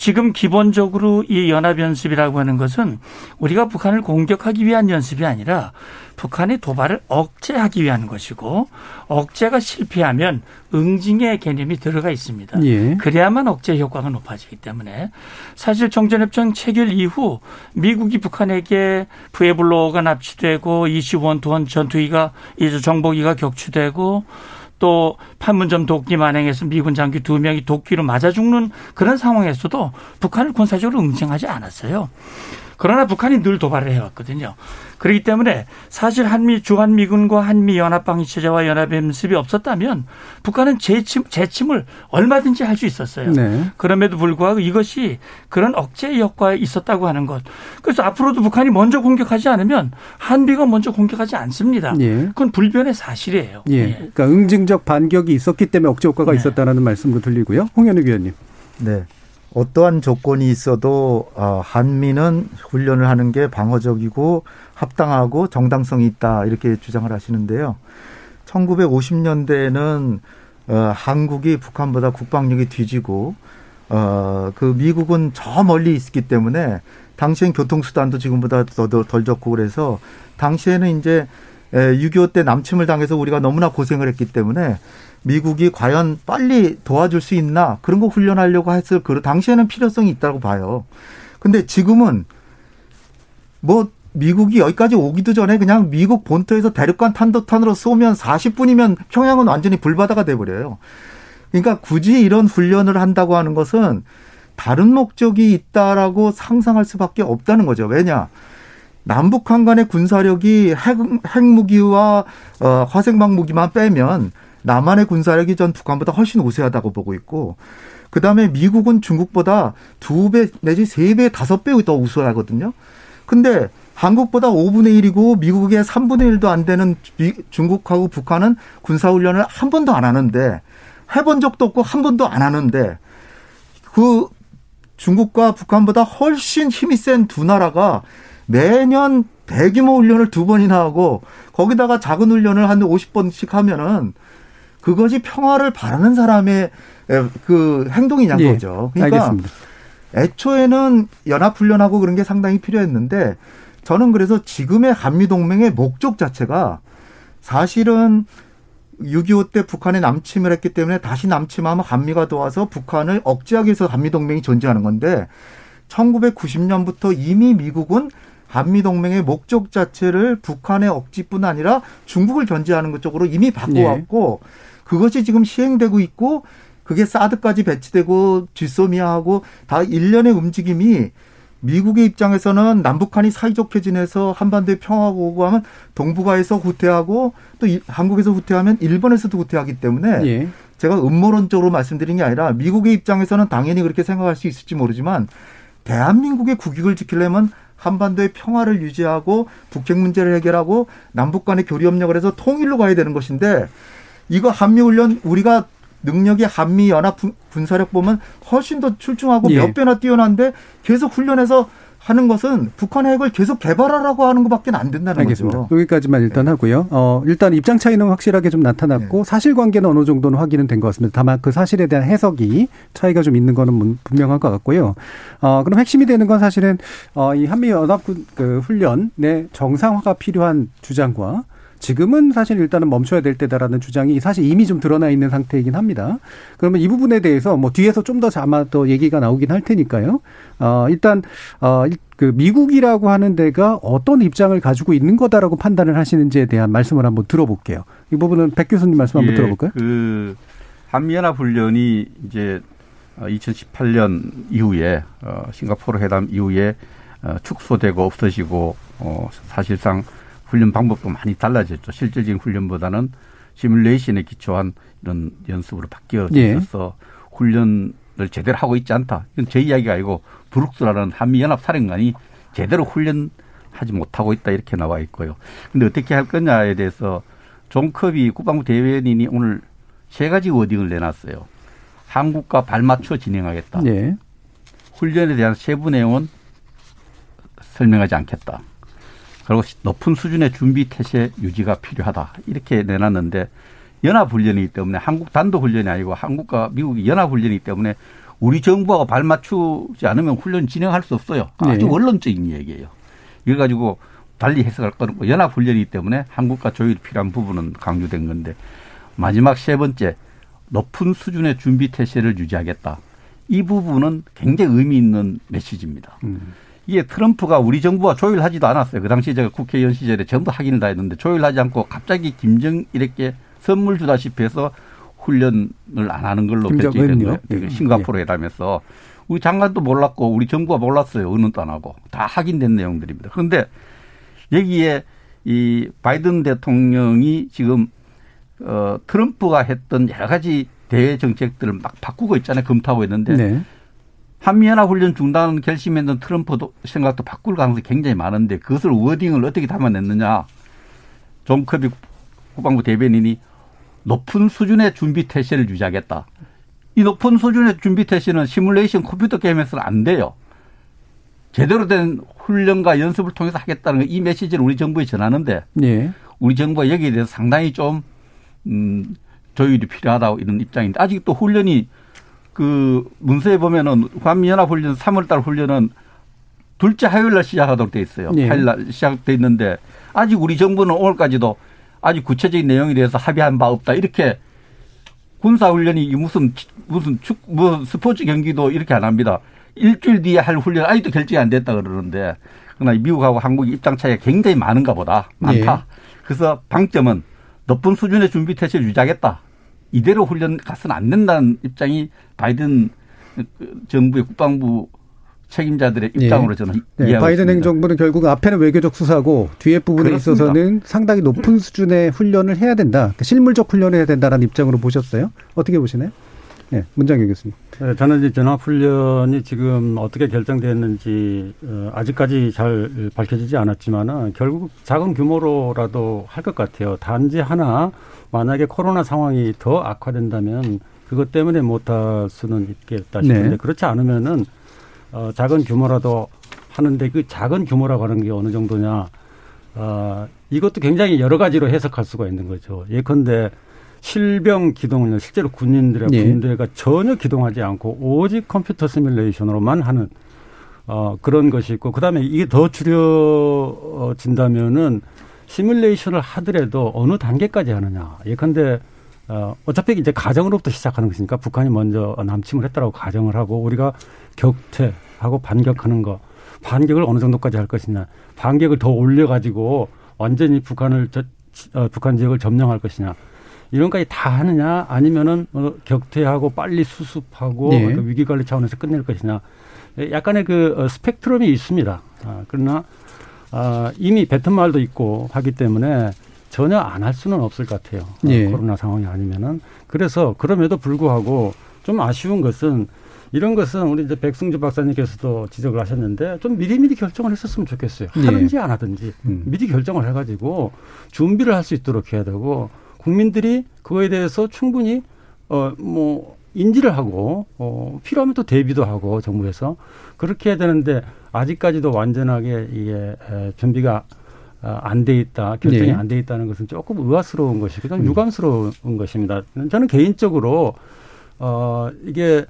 지금 기본적으로 이 연합연습이라고 하는 것은 우리가 북한을 공격하기 위한 연습이 아니라 북한의 도발을 억제하기 위한 것이고 억제가 실패하면 응징의 개념이 들어가 있습니다. 예. 그래야만 억제 효과가 높아지기 때문에 사실 정전협정 체결 이후 미국이 북한에게 푸에블로가 납치되고 이시원투원 전투기가 이제 정보기가 격추되고 또 판문점 도끼 만행해서 미군 장교 두 명이 도끼로 맞아 죽는 그런 상황에서도 북한을 군사적으로 응징하지 않았어요. 그러나 북한이 늘 도발을 해왔거든요. 그렇기 때문에 사실 한미 주한미군과 한미 연합방위 체제와 연합 연습이 없었다면 북한은 재침 재침을 얼마든지 할 수 있었어요. 네. 그럼에도 불구하고 이것이 그런 억제 효과에 있었다고 하는 것. 그래서 앞으로도 북한이 먼저 공격하지 않으면 한미가 먼저 공격하지 않습니다. 예. 그건 불변의 사실이에요. 예. 예. 그러니까 응징적 반격이 있었기 때문에 억제 효과가 네. 있었다는 말씀도 들리고요. 홍현우 위원님. 네. 어떠한 조건이 있어도 어, 한미는 훈련을 하는 게 방어적이고 합당하고 정당성이 있다 이렇게 주장을 하시는데요. 1950년대에는 어, 한국이 북한보다 국방력이 뒤지고 어, 그 미국은 저 멀리 있었기 때문에 당시엔 교통수단도 지금보다 더, 덜 좋고 그래서 당시에는 이제 6.25 때 남침을 당해서 우리가 너무나 고생을 했기 때문에 미국이 과연 빨리 도와줄 수 있나 그런 거 훈련하려고 했을 그 당시에는 필요성이 있다고 봐요. 근데 지금은 뭐 미국이 여기까지 오기도 전에 그냥 미국 본토에서 대륙간 탄도탄으로 쏘면 40분이면 평양은 완전히 불바다가 돼버려요. 그러니까 굳이 이런 훈련을 한다고 하는 것은 다른 목적이 있다라고 상상할 수밖에 없다는 거죠. 왜냐? 남북한 간의 군사력이 핵, 핵무기와 어, 화생방 무기만 빼면 남한의 군사력이 전 북한보다 훨씬 우세하다고 보고 있고 그다음에 미국은 중국보다 두 배 내지 세 배, 다섯 배 더 우수하거든요. 근데 한국보다 5분의 1이고 미국의 3분의 1도 안 되는 중국하고 북한은 군사훈련을 한 번도 안 하는데 해본 적도 없고 한 번도 안 하는데 그 중국과 북한보다 훨씬 힘이 센 두 나라가 매년 대규모 훈련을 두 번이나 하고 거기다가 작은 훈련을 한 50번씩 하면은 그것이 평화를 바라는 사람의 그 행동이냐는 예, 거죠. 그러니까 알겠습니다. 애초에는 연합훈련하고 그런 게 상당히 필요했는데 저는 그래서 지금의 한미동맹의 목적 자체가 사실은 6.25 때 북한에 남침을 했기 때문에 다시 남침하면 한미가 도와서 북한을 억제하기 위해서 한미동맹이 존재하는 건데 1990년부터 이미 미국은 한미동맹의 목적 자체를 북한의 억지뿐 아니라 중국을 견제하는 것 쪽으로 이미 바꿔왔고 네. 그것이 지금 시행되고 있고 그게 사드까지 배치되고 쥐소미아하고 다 일련의 움직임이 미국의 입장에서는 남북한이 사이좋게 지내서 한반도에 평화가 오고 하면 동북아에서 후퇴하고 또 한국에서 후퇴하면 일본에서도 후퇴하기 때문에 예. 제가 음모론적으로 말씀드린 게 아니라 미국의 입장에서는 당연히 그렇게 생각할 수 있을지 모르지만 대한민국의 국익을 지키려면 한반도의 평화를 유지하고 북핵 문제를 해결하고 남북 간의 교류 협력을 해서 통일로 가야 되는 것인데 이거 한미훈련 우리가 능력이 한미 연합 군사력 보면 훨씬 더 출중하고 예. 몇 배나 뛰어난데 계속 훈련해서 하는 것은 북한 핵을 계속 개발하라고 하는 것밖에 안 된다는 알겠습니다. 거죠. 여기까지만 일단 네. 하고요. 어, 일단 입장 차이는 확실하게 좀 나타났고 네. 사실관계는 어느 정도는 확인은 된 것 같습니다. 다만 그 사실에 대한 해석이 차이가 좀 있는 거는 문- 분명한 것 같고요. 어, 그럼 핵심이 되는 건 사실은 어, 이 한미 연합 그 훈련의 정상화가 필요한 주장과 지금은 사실 일단은 멈춰야 될 때다라는 주장이 사실 이미 좀 드러나 있는 상태이긴 합니다. 그러면 이 부분에 대해서 뭐 뒤에서 좀 더 아마 더 얘기가 나오긴 할 테니까요. 어, 일단 어, 일- 그 미국이라고 하는 데가 어떤 입장을 가지고 있는 거다라고 판단을 하시는지에 대한 말씀을 한번 들어볼게요. 이 부분은 백 교수님 말씀 한번 예, 들어볼까요? 그 한미연합 훈련이 이제 2018년 이후에 어, 싱가포르 회담 이후에 어, 축소되고 없어지고 어, 사실상 훈련 방법도 많이 달라졌죠. 실질적인 훈련보다는 시뮬레이션에 기초한 이런 연습으로 바뀌어서 예. 훈련을 제대로 하고 있지 않다. 이건 제 이야기가 아니고 브룩스라는 한미연합 사령관이 제대로 훈련하지 못하고 있다 이렇게 나와 있고요. 근데 어떻게 할 거냐에 대해서 존 커비 국방부 대변인이 오늘 세 가지 wording을 내놨어요. 한국과 발맞춰 진행하겠다. 예. 훈련에 대한 세부 내용은 설명하지 않겠다. 그리고 높은 수준의 준비 태세 유지가 필요하다. 이렇게 내놨는데 연합훈련이기 때문에 한국 단독 훈련이 아니고 한국과 미국이 연합훈련이기 때문에 우리 정부하고 발맞추지 않으면 훈련 진행할 수 없어요. 아주 네. 원론적인 얘기예요. 이걸 가지고 달리 해석할 건 없고 연합훈련이기 때문에 한국과 조율이 필요한 부분은 강조된 건데 마지막 세 번째 높은 수준의 준비 태세를 유지하겠다. 이 부분은 굉장히 의미 있는 메시지입니다. 이게 트럼프가 우리 정부와 조율하지도 않았어요. 그 당시 제가 국회의원 시절에 전부 확인을 다 했는데 조율하지 않고 갑자기 김정일에게 선물 주다시피 해서 훈련을 안 하는 걸로 결정이 된? 거예요. 예. 싱가포르 회담에서 우리 장관도 몰랐고 우리 정부가 몰랐어요. 의논도 안 하고 다 확인된 내용들입니다. 그런데 여기에 이 바이든 대통령이 지금 어 트럼프가 했던 여러 가지 대외 정책들을 막 바꾸고 있잖아요. 검토하고 있는데 네. 한미연합 훈련 중단 결심했던 트럼프도 생각도 바꿀 가능성이 굉장히 많은데 그것을 wording을 어떻게 담아냈느냐. 존 커비 국방부 대변인이 높은 수준의 준비 태세를 유지하겠다. 이 높은 수준의 준비 태세는 시뮬레이션 컴퓨터 게임에서는 안 돼요. 제대로 된 훈련과 연습을 통해서 하겠다는 이 메시지를 우리 정부에 전하는데 예. 우리 정부가 여기에 대해서 상당히 좀 음, 조율이 필요하다고 이런 입장인데 아직 또 훈련이 그 문서에 보면은 한미연합 훈련 3월달 훈련은 둘째 화요일 날 시작하도록 돼 있어요. 예. 화요일 날 시작돼 있는데 아직 우리 정부는 오늘까지도 아직 구체적인 내용에 대해서 합의한 바 없다 이렇게 군사 훈련이 무슨 무슨 축 뭐 스포츠 경기도 이렇게 안 합니다. 일주일 뒤에 할 훈련 아직도 결정이 안 됐다 그러는데 그러나 미국하고 한국의 입장 차이가 굉장히 많은가 보다 많다. 그래서 방점은 높은 수준의 준비 태세를 유지하겠다. 이대로 훈련 가서는 안 된다는 입장이 바이든 정부의 국방부 책임자들의 입장으로 저는 네, 이해하고 바이든 있습니다. 행정부는 결국 앞에는 외교적 수사고 뒤에 부분에 그렇습니다. 있어서는 상당히 높은 수준의 훈련을 해야 된다. 그러니까 실물적 훈련을 해야 된다라는 입장으로 보셨어요? 어떻게 보시나요? 네, 문장교 교수님. 네, 저는 이제 전합훈련이 지금 어떻게 결정됐는지 어, 아직까지 잘 밝혀지지 않았지만은 결국 작은 규모로라도 할 것 같아요. 단지 하나 만약에 코로나 상황이 더 악화된다면 그것 때문에 못할 수는 있겠다 싶은데 네. 그렇지 않으면은 어, 작은 규모라도 하는데 그 작은 규모라고 하는 게 어느 정도냐? 아, 이것도 굉장히 여러 가지로 해석할 수가 있는 거죠. 예컨대 실병 기동을 실제로 군인들의 예. 군대가 전혀 기동하지 않고 오직 컴퓨터 시뮬레이션으로만 하는 어, 그런 것이 있고 그다음에 이게 더 줄여진다면은 시뮬레이션을 하더라도 어느 단계까지 하느냐. 예컨대 어, 어차피 이제 가정으로부터 시작하는 것이니까 북한이 먼저 남침을 했다라고 가정을 하고 우리가 격퇴하고 반격하는 거 반격을 어느 정도까지 할 것이냐 반격을 더 올려가지고 완전히 북한을 저, 어, 북한 지역을 점령할 것이냐 이런 까지 다 하느냐 아니면은 어, 격퇴하고 빨리 수습하고 네. 그 위기 관리 차원에서 끝낼 것이냐 약간의 그 어, 스펙트럼이 있습니다. 아, 그러나 아, 이미 뱉은 말도 있고 하기 때문에 전혀 안 할 수는 없을 것 같아요. 어, 예. 코로나 상황이 아니면은 그래서 그럼에도 불구하고 좀 아쉬운 것은 이런 것은 우리 이제 백승주 박사님께서도 지적을 하셨는데 좀 미리미리 결정을 했었으면 좋겠어요. 예. 하든지 안 하든지 음. 미리 결정을 해가지고 준비를 할 수 있도록 해야 되고 국민들이 그거에 대해서 충분히 어뭐 인지를 하고 어 필요하면 또 대비도 하고 정부에서 그렇게 해야 되는데 아직까지도 완전하게 이게 준비가 어, 안돼 있다 결정이 네. 안돼 있다는 것은 조금 의아스러운 것이고 좀 음. 유감스러운 것입니다. 저는 개인적으로 어 이게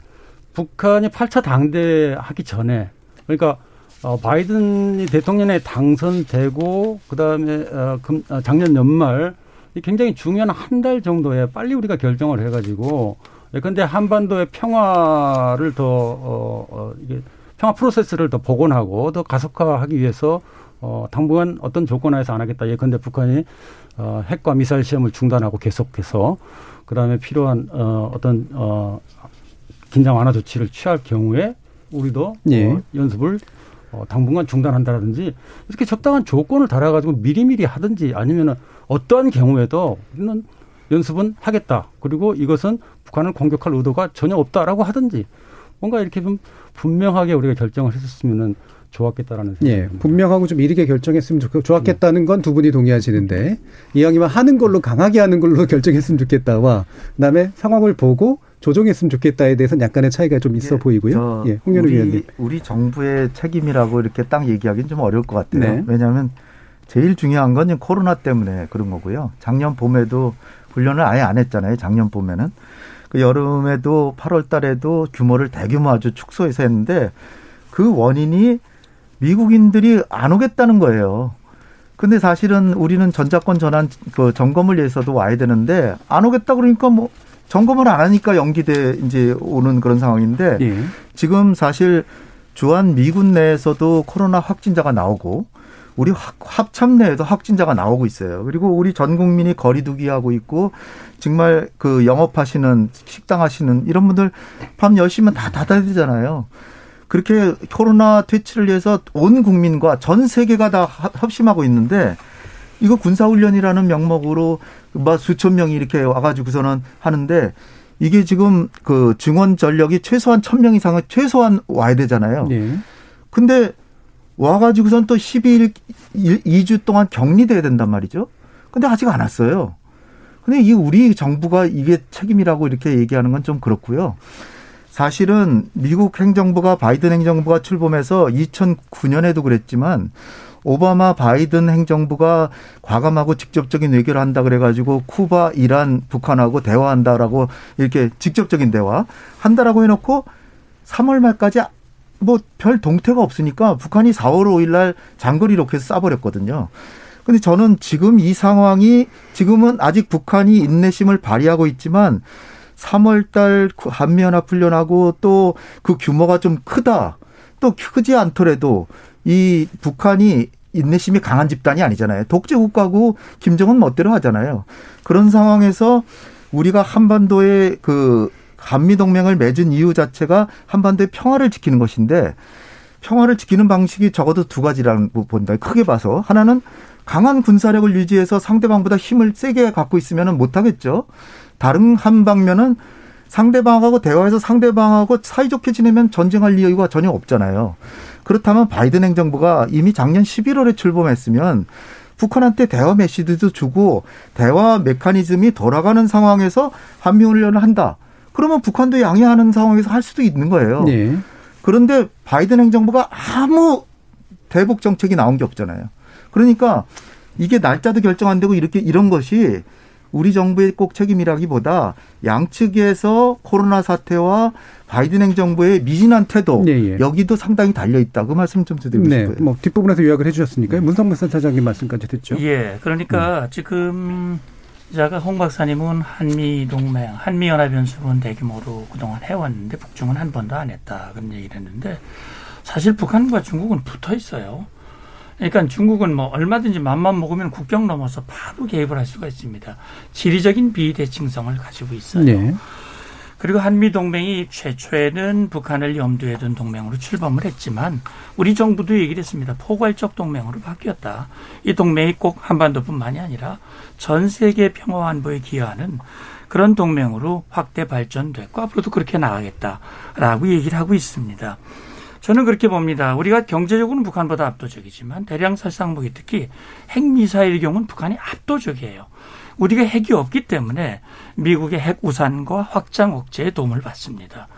북한이 8차 당대하기 전에 그러니까 어 바이든이 대통령에 당선되고 그다음에 어, 금, 어, 작년 연말 굉장히 중요한 한 달 정도에 빨리 우리가 결정을 해가지고 예컨대 한반도의 평화를 더 어, 어 이게 평화 프로세스를 더 복원하고 더 가속화하기 위해서 어, 당분간 어떤 조건하에서 안 하겠다. 예컨대 북한이 어, 핵과 미사일 시험을 중단하고 계속해서 그 다음에 필요한 어, 어떤 어, 긴장 완화 조치를 취할 경우에 우리도 예. 어, 연습을 어, 당분간 중단한다라든지 이렇게 적당한 조건을 달아가지고 미리미리 하든지 아니면은 어떠한 경우에도 우리는 연습은 하겠다. 그리고 이것은 북한을 공격할 의도가 전혀 없다라고 하든지 뭔가 이렇게 좀 분명하게 우리가 결정을 했었으면은 좋았겠다라는 생각이 예, 분명하고 좀 이르게 결정했으면 좋, 좋았겠다는 건 두 분이 동의하시는데 이왕이면 하는 걸로 강하게 하는 걸로 결정했으면 좋겠다와 그다음에 상황을 보고 조정했으면 좋겠다에 대해서는 약간의 차이가 좀 있어 보이고요. 예, 홍현우 위원님. 우리 정부의 책임이라고 이렇게 딱 얘기하기는 좀 어려울 것 같아요. 네. 왜냐하면 제일 중요한 건 코로나 때문에 그런 거고요. 작년 봄에도 훈련을 아예 안 했잖아요. 작년 봄에는. 그 여름에도 8월 달에도 규모를 대규모 아주 축소해서 했는데 그 원인이 미국인들이 안 오겠다는 거예요. 근데 사실은 우리는 전자권 전환 그 점검을 위해서도 와야 되는데 안 오겠다 그러니까 뭐 점검을 안 하니까 연기돼 이제 오는 그런 상황인데 예. 지금 사실 주한 미군 내에서도 코로나 확진자가 나오고 우리 합참 내에도 확진자가 나오고 있어요. 그리고 우리 전 국민이 거리두기 하고 있고 정말 그 영업하시는 식당 하시는 이런 분들 밤 10시면 다 닫아야 되잖아요. 그렇게 코로나 퇴치를 위해서 온 국민과 전 세계가 다 협심하고 있는데 이거 군사훈련이라는 명목으로 막 수천 명이 이렇게 와가지고서는 하는데 이게 지금 그 증원 전력이 최소한 천 명 이상은 최소한 와야 되잖아요. 네. 근데 와가지고선 또 12일, 2주 동안 격리돼야 된단 말이죠. 근데 아직 안 왔어요. 근데 이 우리 정부가 이게 책임이라고 이렇게 얘기하는 건 좀 그렇고요. 사실은 미국 행정부가 바이든 행정부가 출범해서 2009년에도 그랬지만 오바마 바이든 행정부가 과감하고 직접적인 외교를 한다 그래가지고 쿠바, 이란, 북한하고 대화한다라고 이렇게 직접적인 대화 한다라고 해놓고 3월 말까지 뭐 별 동태가 없으니까 북한이 4월 5일 날 장거리 로켓을 쏴버렸거든요. 근데 저는 지금 이 상황이 지금은 아직 북한이 인내심을 발휘하고 있지만 3월 달 한미연합 훈련하고 또 그 규모가 좀 크다. 또 크지 않더라도 이 북한이 인내심이 강한 집단이 아니잖아요. 독재 국가고 김정은 멋대로 하잖아요. 그런 상황에서 우리가 한반도의 그 한미 동맹을 맺은 이유 자체가 한반도의 평화를 지키는 것인데 평화를 지키는 방식이 적어도 두 가지라는 본다. 크게 봐서 하나는 강한 군사력을 유지해서 상대방보다 힘을 세게 갖고 있으면 못하겠죠. 다른 한 방면은 상대방하고 대화해서 상대방하고 사이좋게 지내면 전쟁할 이유가 전혀 없잖아요. 그렇다면 바이든 행정부가 이미 작년 11월에 출범했으면 북한한테 대화 메시지도 주고 대화 메커니즘이 돌아가는 상황에서 한미훈련을 한다. 그러면 북한도 양해하는 상황에서 할 수도 있는 거예요. 네. 그런데 바이든 행정부가 아무 대북 정책이 나온 게 없잖아요. 그러니까 이게 날짜도 결정 안 되고 이렇게 이런 것이 우리 정부의 꼭 책임이라기보다 양측에서 코로나 사태와 바이든 행정부의 미진한 태도 네, 예. 여기도 상당히 달려 있다. 그 말씀 좀 드리고 네, 싶어요. 뭐 뒷부분에서 요약을 해주셨으니까요. 네. 문성문 센터장님 말씀까지 듣죠. 예, 그러니까 음. 지금 자가 홍 박사님은 한미 동맹, 한미 연합 연습은 대규모로 그동안 해왔는데 북중은 한 번도 안 했다 그런 얘기를 했는데 사실 북한과 중국은 붙어 있어요. 그러니까 중국은 뭐 얼마든지 맘만 먹으면 국경 넘어서 바로 개입을 할 수가 있습니다. 지리적인 비대칭성을 가지고 있어요. 네. 그리고 한미 동맹이 최초에는 북한을 염두에 둔 동맹으로 출범을 했지만 우리 정부도 얘기를 했습니다. 포괄적 동맹으로 바뀌었다. 이 동맹이 꼭 한반도뿐만이 아니라 전 세계 평화 안보에 기여하는 그런 동맹으로 확대 발전됐고 앞으로도 그렇게 나가겠다라고 얘기를 하고 있습니다. 저는 그렇게 봅니다. 우리가 경제적으로는 북한보다 압도적이지만 대량 살상 무기 특히 핵미사일 경우는 북한이 압도적이에요. 우리가 핵이 없기 때문에 미국의 핵 우산과 확장 억제에 도움을 받습니다.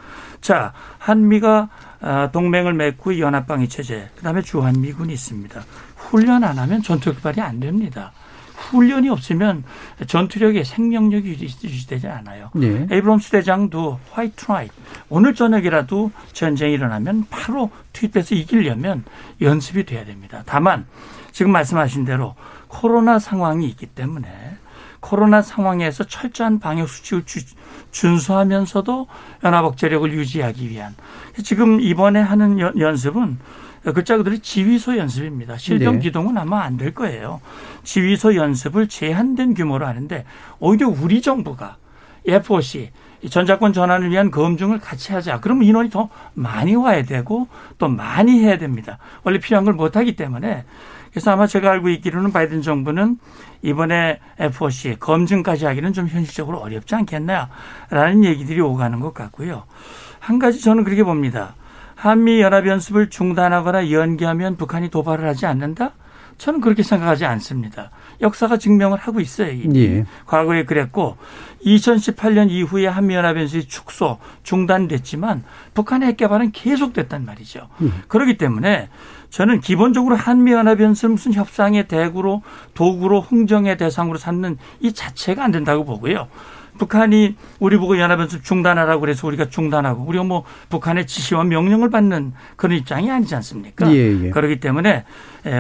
자, 한미가 아, 동맹을 맺고 연합방위 체제, 그다음에 주한미군이 있습니다. 훈련 안 하면 전투력 발휘가 안 됩니다. 훈련이 없으면 전투력의 생명력이 유지되지 않아요. 네. 에이브럼스 대장도 Fight Tonight 오늘 저녁이라도 전쟁이 일어나면 바로 투입해서 이기려면 연습이 돼야 됩니다. 다만 지금 말씀하신 대로 코로나 상황이 있기 때문에 코로나 상황에서 철저한 방역 수칙을 준수하면서도 연합 억제력을 유지하기 위한 지금 이번에 하는 연습은 글자 그대로 지휘소 연습입니다. 실전 네. 기동은 아마 안 될 거예요. 지휘소 연습을 제한된 규모로 하는데 오히려 우리 정부가 FOC 전자권 전환을 위한 검증을 같이 하자. 그러면 인원이 더 많이 와야 되고 또 많이 해야 됩니다. 원래 필요한 걸 못하기 때문에 그래서 아마 제가 알고 있기로는 바이든 정부는 이번에 FOC 검증까지 하기는 좀 현실적으로 어렵지 않겠나라는 얘기들이 오가는 것 같고요. 한 가지 저는 그렇게 봅니다. 한미 연합 연습을 중단하거나 연기하면 북한이 도발을 하지 않는다? 저는 그렇게 생각하지 않습니다. 역사가 증명을 하고 있어요. 예. 과거에 그랬고 2018년 이후에 한미연합연습이 축소 중단됐지만 북한의 핵 개발은 계속됐단 말이죠. 음. 그렇기 때문에 저는 기본적으로 한미연합연습 무슨 협상의 대구로 도구로 흥정의 대상으로 삼는 이 자체가 안 된다고 보고요. 북한이 우리 보고 연합연습 중단하라고 그래서 우리가 중단하고 우리가 뭐 북한의 지시와 명령을 받는 그런 입장이 아니지 않습니까? 예, 예. 그렇기 때문에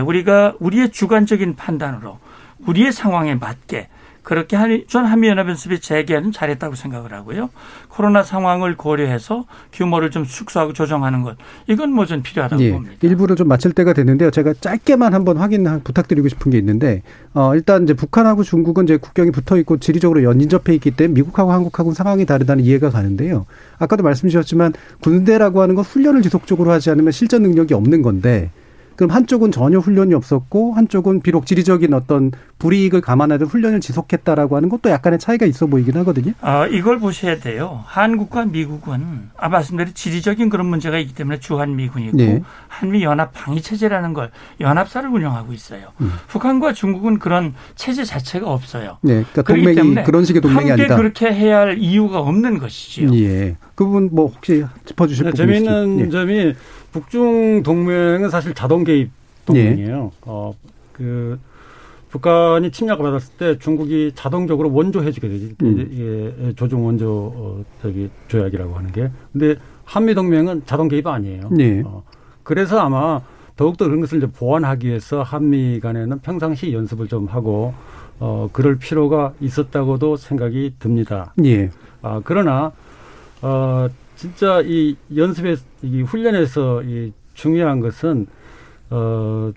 우리가 우리의 주관적인 판단으로 우리의 상황에 맞게 그렇게 전 한미연합연습이 재개는 잘했다고 생각을 하고요. 코로나 상황을 고려해서 규모를 좀 축소하고 조정하는 것 이건 뭐좀 필요하다고 예, 봅니다. 일부러 좀 마칠 때가 됐는데요. 제가 짧게만 한번 확인 부탁드리고 싶은 게 있는데 어, 일단 이제 북한하고 중국은 이제 국경이 붙어 있고 지리적으로 연인접해 있기 때문에 미국하고 한국하고는 상황이 다르다는 이해가 가는데요. 아까도 말씀 주셨지만 군대라고 하는 건 훈련을 지속적으로 하지 않으면 실전 능력이 없는 건데 그럼 한쪽은 전혀 훈련이 없었고 한쪽은 비록 지리적인 어떤 불이익을 감안하듯 훈련을 지속했다라고 하는 것도 약간의 차이가 있어 보이긴 하거든요. 아, 이걸 보셔야 돼요. 한국과 미국은 아 말씀대로 지리적인 그런 문제가 있기 때문에 주한 미군이고 네. 한미 연합 방위 체제라는 걸 연합사를 운영하고 있어요. 음. 북한과 중국은 그런 체제 자체가 없어요. 네, 그러니까 동맹이 그런 식의 동맹이 함께 아니다. 그렇게 해야 할 이유가 없는 것이지요. 예. 그 부분 뭐 혹시 짚어주실 네, 재미있는 예. 점이 북중 동맹은 사실 자동 개입 동맹이에요. 예. 어, 그 북한이 침략을 받았을 때 중국이 자동적으로 원조해주게 되지. 음. 이게 조종 원조 어, 저기 조약이라고 하는 게. 근데 한미 동맹은 자동 개입 아니에요. 네. 어, 그래서 아마 더욱더 그런 것을 이제 보완하기 위해서 한미 간에는 평상시 연습을 좀 하고 어, 그럴 필요가 있었다고도 생각이 듭니다. 예. 아, 그러나 어, 진짜 이 연습에 이 훈련에서 이 중요한 것은 어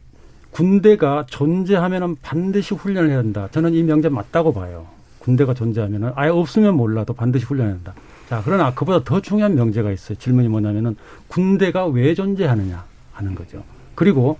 군대가 존재하면은 반드시 훈련을 해야 한다. 저는 이 명제 맞다고 봐요. 군대가 존재하면은 아예 없으면 몰라도 반드시 훈련해야 한다. 자, 그러나 그보다 더 중요한 명제가 있어요. 질문이 뭐냐면은 군대가 왜 존재하느냐 하는 거죠. 그리고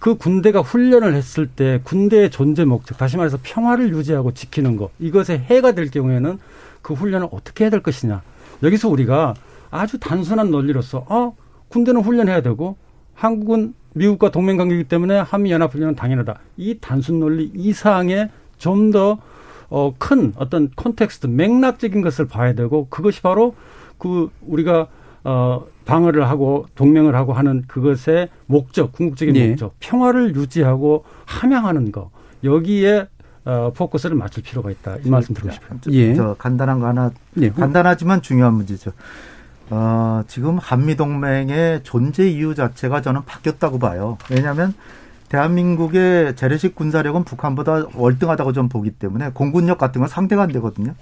그 군대가 훈련을 했을 때 군대의 존재 목적, 다시 말해서 평화를 유지하고 지키는 것, 이것에 해가 될 경우에는 그 훈련을 어떻게 해야 될 것이냐. 여기서 우리가 아주 단순한 논리로서 어 군대는 훈련해야 되고 한국은 미국과 동맹 관계이기 때문에 한미 연합 훈련은 당연하다. 이 단순 논리 이상의 좀 더 어, 큰 어떤 콘텍스트 맥락적인 것을 봐야 되고 그것이 바로 그 우리가 어, 방어를 하고 동맹을 하고 하는 그것의 목적, 궁극적인 네. 목적, 평화를 유지하고 함양하는 거 여기에 어, 포커스를 맞출 필요가 있다. 이 말씀 드리고 싶어요. 예. 저 간단한 거 하나 예. 간단하지만 중요한 문제죠. 어, 지금 한미동맹의 존재 이유 자체가 저는 바뀌었다고 봐요. 왜냐하면 대한민국의 재래식 군사력은 북한보다 월등하다고 좀 보기 때문에 공군력 같은 건 상대가 안 되거든요.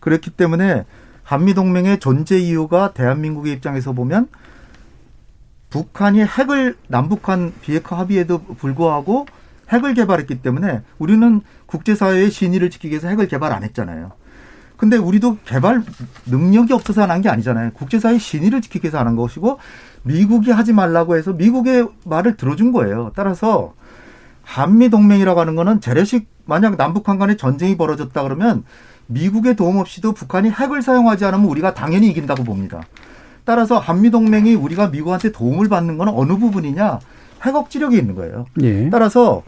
그렇기 때문에 한미동맹의 존재 이유가 대한민국의 입장에서 보면 북한이 핵을 남북한 비핵화 합의에도 불구하고 핵을 개발했기 때문에 우리는 국제사회의 신의를 지키기 위해서 핵을 개발 안 했잖아요. 근데 우리도 개발 능력이 없어서 안 한 게 아니잖아요. 국제사회 신의를 지키기 위해서 하는 것이고 미국이 하지 말라고 해서 미국의 말을 들어준 거예요. 따라서 한미 동맹이라고 하는 거는 재래식 만약 남북한 간에 전쟁이 벌어졌다 그러면 미국의 도움 없이도 북한이 핵을 사용하지 않으면 우리가 당연히 이긴다고 봅니다. 따라서 한미 동맹이 우리가 미국한테 도움을 받는 건 어느 부분이냐? 핵 억지력이 있는 거예요. 예. 따라서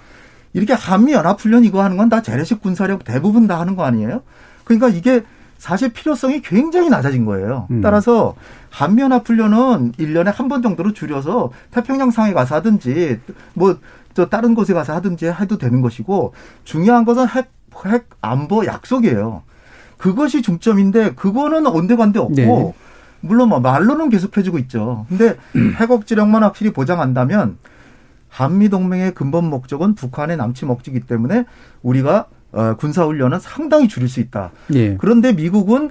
이렇게 한미 연합 훈련 이거 하는 건 다 재래식 군사력 대부분 다 하는 거 아니에요? 그러니까 이게 사실 필요성이 굉장히 낮아진 거예요. 음. 따라서 한미연합 훈련은 1년에 한 번 정도로 줄여서 태평양 상에 가서 하든지 뭐 저 다른 곳에 가서 하든지 해도 되는 것이고 중요한 것은 핵, 핵 안보 약속이에요. 그것이 중점인데 그거는 온데간데 없고 네. 물론 뭐 말로는 계속 해주고 있죠. 근데 핵 억지력만 확실히 보장한다면 한미 동맹의 근본 목적은 북한의 남치 목적이기 때문에 우리가 어, 군사 훈련은 상당히 줄일 수 있다. 예. 그런데 미국은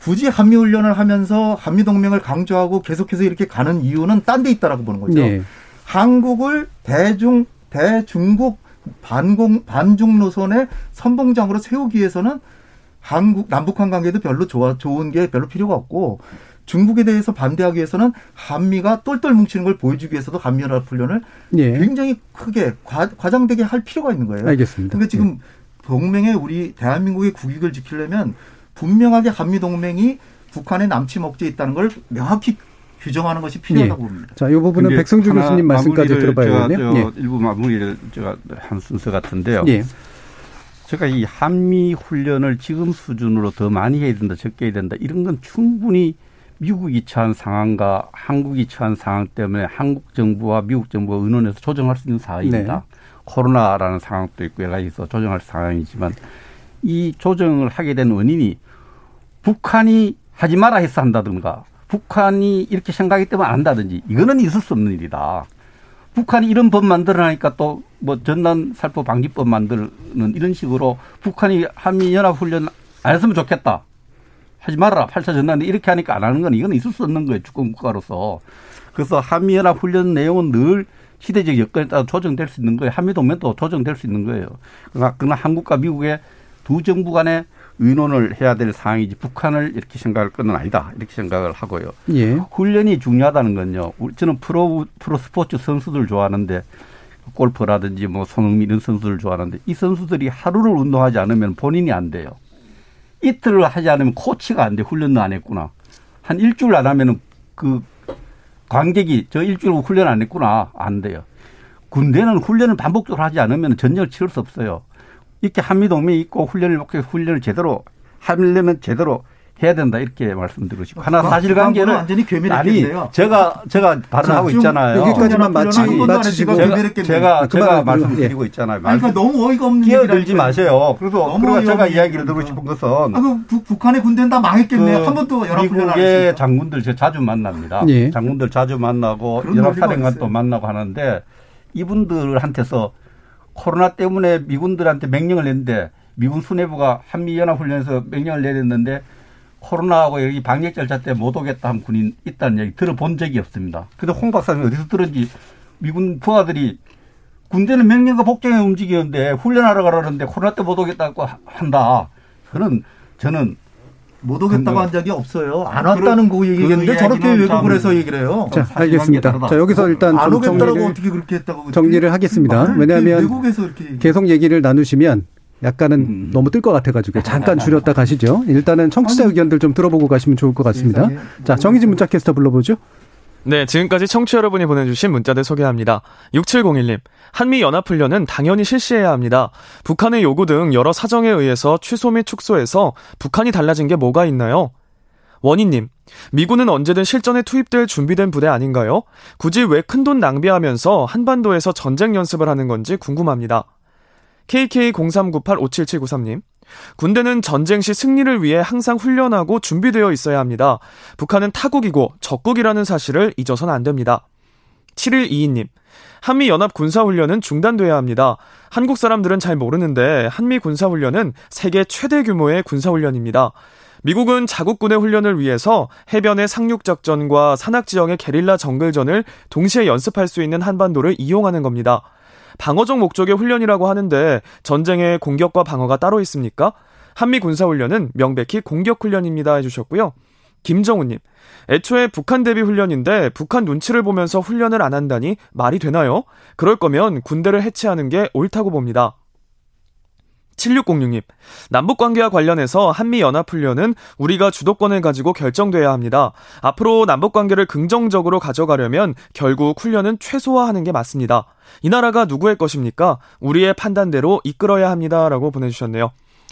굳이 한미 훈련을 하면서 한미 동맹을 강조하고 계속해서 이렇게 가는 이유는 딴 데 있다라고 보는 거죠. 예. 한국을 대중 대중국 반공 반중 노선의 선봉장으로 세우기 위해서는 한국 남북한 관계도 별로 좋아 좋은 게 별로 필요가 없고 중국에 대해서 반대하기 위해서는 한미가 똘똘 뭉치는 걸 보여주기 위해서도 한미연합 훈련을 예. 굉장히 크게 과, 과장되게 할 필요가 있는 거예요. 알겠습니다. 그러니까 지금 동맹의 우리 대한민국의 국익을 지키려면 분명하게 한미 동맹이 북한의 남치 목적에 있다는 걸 명확히 규정하는 것이 필요하다고 예. 봅니다. 자, 이 부분은 백성주 교수님 말씀까지 들어봐야겠네요. 예. 일부 마무리를 제가 한 순서 같은데요. 예. 제가 이 한미 훈련을 지금 수준으로 더 많이 해야 된다, 적게 해야 된다 이런 건 충분히 미국이 처한 상황과 한국이 처한 상황 때문에 한국 정부와 미국 정부가 의논해서 조정할 수 있는 사안입니다. 네. 코로나라는 상황도 있고 여러 가지 있어 조정할 상황이지만 이 조정을 하게 된 원인이 북한이 하지 마라 해서 한다든가 북한이 이렇게 생각하기 때문에 안 한다든지 이거는 있을 수 없는 일이다. 북한이 이런 법 만들어내니까 또 뭐 전단 살포 방지법 만드는 이런 식으로 북한이 한미 연합 훈련 안 했으면 좋겠다. 하지 말아라. 8차 전단 이렇게 하니까 안 하는 건 이건 있을 수 없는 거예요. 주권 국가로서. 그래서 한미 연합 훈련 내용은 늘 시대적 여건에 따라 조정될 수 있는 거예요. 한미 동맹도 조정될 수 있는 거예요. 그러나, 그러나 한국과 미국의 두 정부 간에 의논을 해야 될 상황이지 북한을 이렇게 생각할 건 아니다. 이렇게 생각을 하고요. 예. 훈련이 중요하다는 건요. 저는 프로 프로 스포츠 선수들 좋아하는데 골프라든지 뭐 손흥민 이런 선수들 좋아하는데 이 선수들이 하루를 운동하지 않으면 본인이 안 돼요. 이틀을 하지 않으면 코치가 안 돼. 훈련도 안 했구나. 한 일주일 안 하면은 그 관객이 저 일주일 훈련 안 했구나. 안 돼요. 군대는 훈련을 반복적으로 하지 않으면 전쟁을 치를 수 없어요. 이렇게 한미 동맹이 있고 훈련을 훈련을 제대로 하려면 제대로 해야 된다 이렇게 말씀드리고 싶고 하나 그- 사실관계는 완전히 아니 괴멸했겠네요. 제가 제가 발언하고 좀 있잖아요. 여기까지만 마치 마치고 제가. 제가, 아, 제가. 말씀드리고 있잖아요. 아니, 그러니까 너무 어이가 없는 끼어들지. 마세요. 그래서 그리고 제가 이야기를 듣고 싶은 것은 아, 그 북- 북한의 군대는 다 망했겠네요. 그 한 번도 연합훈련 안 미국의. 장군들 제가 자주 만납니다. 예. 장군들 자주 만나고 연합사령관도. 만나고 하는데 이분들한테서 코로나 때문에 미군들한테 명령을 냈는데 미군 수뇌부가 한미연합훈련에서 명령을 내렸는데 코로나하고 여기 방역 절차 때문에 못 오겠다 한 군인 있다는 얘기 들어본 적이 없습니다. 근데 홍 박사님 어디서 들은지 미군 부하들이 군대는 명령과 복종에 움직이는데 훈련하러 가라는데 코로나 때 못 오겠다고 하- 한다. 저는 저는 못 오겠다고 한 적이 없어요. 안 왔다는 거 얘기했는데 그 저렇게 이야기는 왜곡을 참- 해서 얘기를 해요. 자, 알겠습니다. 자, 여기서 일단 안좀 오겠다라고 정리를, 어떻게 그렇게 했다고 정리를 하겠습니다. 왜냐하면 외국에서 이렇게 계속 얘기를 나누시면 약간은 음. 너무 뜰 것 같아가지고 잠깐 줄였다 가시죠. 일단은 청취자 의견들 좀 들어보고 가시면 좋을 것 같습니다. 자, 정희진 문자 캐스터 불러보죠. 네, 지금까지 청취 자 여러분이 보내주신 문자들 소개합니다. 6701님, 한미연합훈련은 당연히 실시해야 합니다. 북한의 요구 등 여러 사정에 의해서 취소 및 축소해서 북한이 달라진 게 뭐가 있나요? 원희님, 미군은 언제든 실전에 투입될 준비된 부대 아닌가요? 굳이 왜 큰 돈 낭비하면서 한반도에서 전쟁 연습을 하는 건지 궁금합니다. KK0398577993님, 군대는 전쟁 시 승리를 위해 항상 훈련하고 준비되어 있어야 합니다. 북한은 타국이고 적국이라는 사실을 잊어선 안 됩니다. 7122님, 한미 연합 군사 훈련은 중단돼야 합니다. 한국 사람들은 잘 모르는데 한미 군사 훈련은 세계 최대 규모의 군사 훈련입니다. 미국은 자국군의 훈련을 위해서 해변의 상륙작전과 산악지형의 게릴라 정글전을 동시에 연습할 수 있는 한반도를 이용하는 겁니다. 방어적 목적의 훈련이라고 하는데 전쟁의 공격과 방어가 따로 있습니까? 한미 군사훈련은 명백히 공격훈련입니다 해주셨고요. 김정우님, 애초에 북한 대비 훈련인데 북한 눈치를 보면서 훈련을 안 한다니 말이 되나요? 그럴 거면 군대를 해체하는 게 옳다고 봅니다. 7606님, 남북관계와 관련해서 한미연합훈련은 우리가 주도권을 가지고 결정돼야 합니다. 앞으로 남북관계를 긍정적으로 가져가려면 결국 훈련은 최소화하는 게 맞습니다. 이 나라가 누구의 것입니까? 우리의 판단대로 이끌어야 합니다. 라고 보내주셨네요.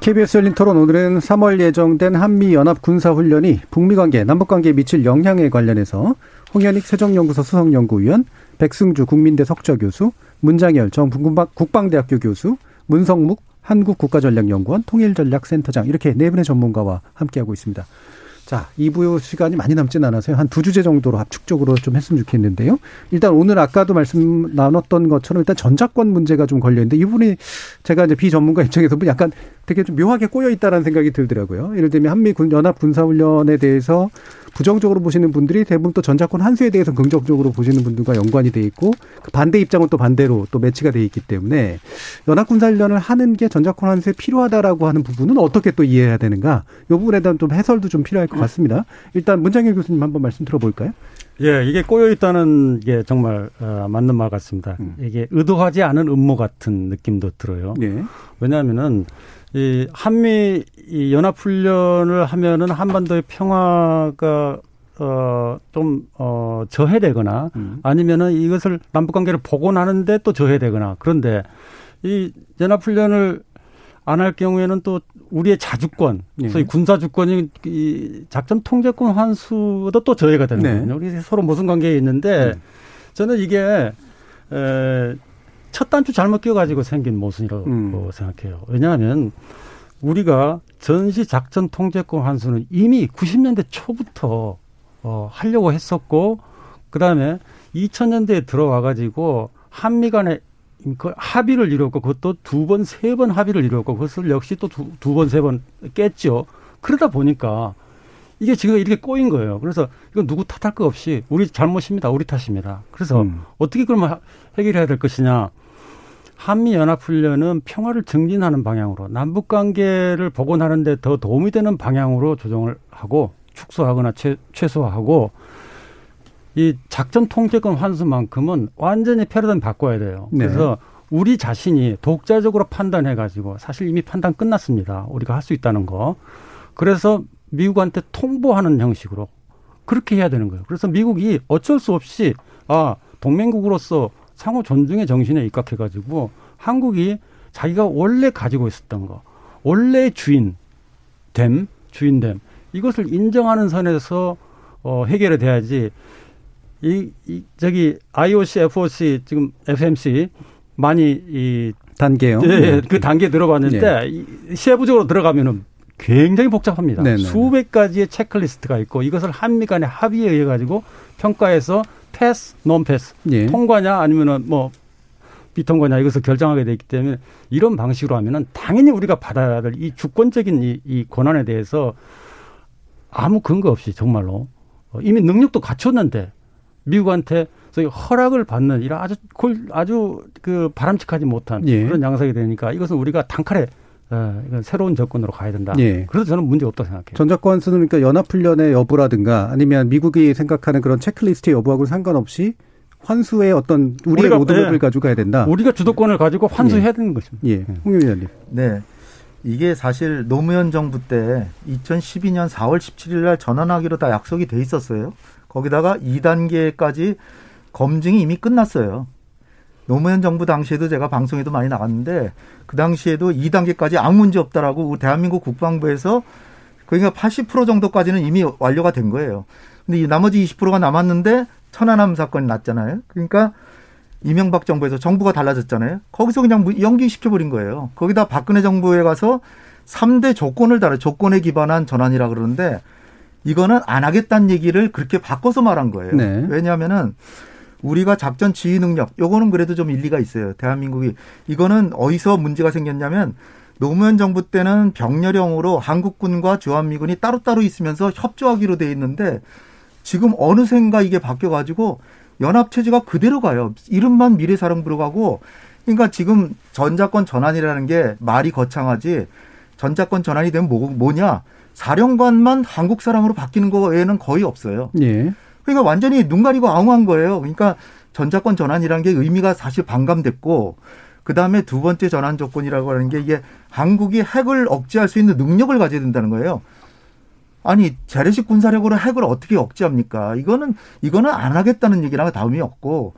KBS 열린 토론 오늘은 3월 예정된 한미 연합 군사 훈련이 북미 관계, 남북 관계에 미칠 영향에 관련해서 홍현익 세종연구소 수석연구위원, 백승주 국민대 석좌 교수, 문장열 전 국방대학교 교수, 문성묵 한국국가전략연구원 통일전략센터장 이렇게 네 분의 전문가와 함께하고 있습니다. 자, 2부 시간이 많이 남진 않아서요. 한 두 주제 정도로 압축적으로 좀 했으면 좋겠는데요. 일단 오늘 아까도 말씀 나눴던 것처럼 일단 전자권 문제가 좀 걸려있는데 이분이 제가 이제 비전문가 입장에서 약간 되게 좀 묘하게 꼬여 있다라는 생각이 들더라고요. 예를 들면 한미 연합 군사훈련에 대해서 부정적으로 보시는 분들이 대부분 또 전자권 한수에 대해서 긍정적으로 보시는 분들과 연관이 돼 있고 그 반대 입장은 또 반대로 또 매치가 돼 있기 때문에 연합 군사훈련을 하는 게 전자권 한수에 필요하다라고 하는 부분은 어떻게 또 이해해야 되는가? 이 부분에 대한 좀 해설도 좀 필요할 것 같습니다. 일단 문장현 교수님 한번 말씀 들어볼까요? 예, 이게 꼬여 있다는 게 정말 어, 맞는 말 같습니다. 음. 이게 의도하지 않은 음모 같은 느낌도 들어요. 네. 왜냐하면은 이 한미 이 연합 훈련을 하면은 한반도의 평화가 어, 좀, 어, 저해되거나 음. 아니면은 이것을 남북 관계를 복원하는데 또 저해되거나 그런데 이 연합 훈련을 안 할 경우에는 또 우리의 자주권, 네. 소위 군사 주권이 이 작전 통제권 환수도 또 저해가 되는 네. 거거든요. 우리 서로 무슨 관계에 있는데 음. 저는 이게 에, 첫 단추 잘못 끼워가지고 생긴 모순이라고 음. 생각해요. 왜냐하면 우리가 전시 작전 통제권 환수는 이미 90년대 초부터 어, 하려고 했었고, 그 다음에 2000년대에 들어와가지고 한미 간에 그 합의를 이뤘고, 그것도 두 번, 세 번 합의를 이뤘고, 그것을 역시 또 두, 두 번, 세 번 깼죠. 그러다 보니까 이게 지금 이렇게 꼬인 거예요. 그래서 이건 누구 탓할 거 없이 우리 잘못입니다. 우리 탓입니다. 그래서 음. 어떻게 그러면 해결해야 될 것이냐. 한미 연합훈련은 평화를 증진하는 방향으로 남북 관계를 복원하는 데 더 도움이 되는 방향으로 조정을 하고 축소하거나 최, 최소화하고 이 작전 통제권 환수만큼은 완전히 패러다임 바꿔야 돼요. 네. 그래서 우리 자신이 독자적으로 판단해 가지고 사실 이미 판단 끝났습니다. 우리가 할 수 있다는 거. 그래서 미국한테 통보하는 형식으로 그렇게 해야 되는 거예요. 그래서 미국이 어쩔 수 없이 아 동맹국으로서 상호 존중의 정신에 입각해 가지고 한국이 자기가 원래 가지고 있었던 거, 원래 주인 됨, 주인 됨 이것을 인정하는 선에서 어, 해결이 돼야지. 이, 이 저기 IOC, FOC 지금 FMC 많이 이 단계요. 예, 네. 그 단계 들어봤는데 네. 세부적으로 들어가면은 굉장히 복잡합니다. 네네. 수백 가지의 체크리스트가 있고 이것을 한미 간의 합의에 의해 가지고 평가해서 패스, 논 패스, 예. 통과냐 아니면은 뭐 비통과냐 이것을 결정하게 돼 있기 때문에 이런 방식으로 하면은 당연히 우리가 받아야 될 이 주권적인 이, 이 권한에 대해서 아무 근거 없이 정말로 어, 이미 능력도 갖췄는데 미국한테 소위 허락을 받는 이런 아주 아주 그 바람직하지 못한 예. 그런 양상이 되니까 이것은 우리가 단칼에 어, 이건 새로운 접근으로 가야 된다. 예. 그래서 저는 문제 없다고 생각해요. 전자권 쓰는 그러니까 연합훈련의 여부라든가 아니면 미국이 생각하는 그런 체크리스트 여부하고 상관없이 환수의 어떤 우리의 로드맵을 네. 가지고 가야 된다. 우리가 주도권을 가지고 환수해야 예. 되는 것입니다. 예. 홍 의원님. 네. 이게 사실 노무현 정부 때 2012년 4월 17일 날 전환하기로 다 약속이 돼 있었어요. 거기다가 2단계까지 검증이 이미 끝났어요. 노무현 정부 당시에도 제가 방송에도 많이 나갔는데 그 당시에도 2단계까지 아무 문제 없다라고 대한민국 국방부에서 그러니까 80% 정도까지는 이미 완료가 된 거예요. 근데 이 나머지 20%가 남았는데 천안함 사건이 났잖아요. 그러니까 이명박 정부에서 정부가 달라졌잖아요. 거기서 그냥 연기시켜버린 거예요. 거기다 박근혜 정부에 가서 3대 조건을 달아 조건에 기반한 전환이라 그러는데 이거는 안 하겠다는 얘기를 그렇게 바꿔서 말한 거예요. 네. 왜냐하면은 우리가 작전 지휘 능력 요거는 그래도 좀 일리가 있어요. 대한민국이 이거는 어디서 문제가 생겼냐면 노무현 정부 때는 병렬형으로 한국군과 주한미군이 따로따로 있으면서 협조하기로 돼 있는데 지금 어느샌가 이게 바뀌어가지고 연합체제가 그대로 가요. 이름만 미래사령부로 가고 그러니까 지금 전자권 전환이라는 게 말이 거창하지 전자권 전환이 되면 뭐, 뭐냐 사령관만 한국 사람으로 바뀌는 거 외에는 거의 없어요. 예. 그러니까 완전히 눈 가리고 아웅한 거예요. 그러니까 전자권 전환이라는 게 의미가 사실 반감됐고 그 다음에 두 번째 전환 조건이라고 하는 게 이게 한국이 핵을 억제할 수 있는 능력을 가져야 된다는 거예요. 아니 재래식 군사력으로 핵을 어떻게 억제합니까? 이거는 이거는 안 하겠다는 얘기랑 다음이 없고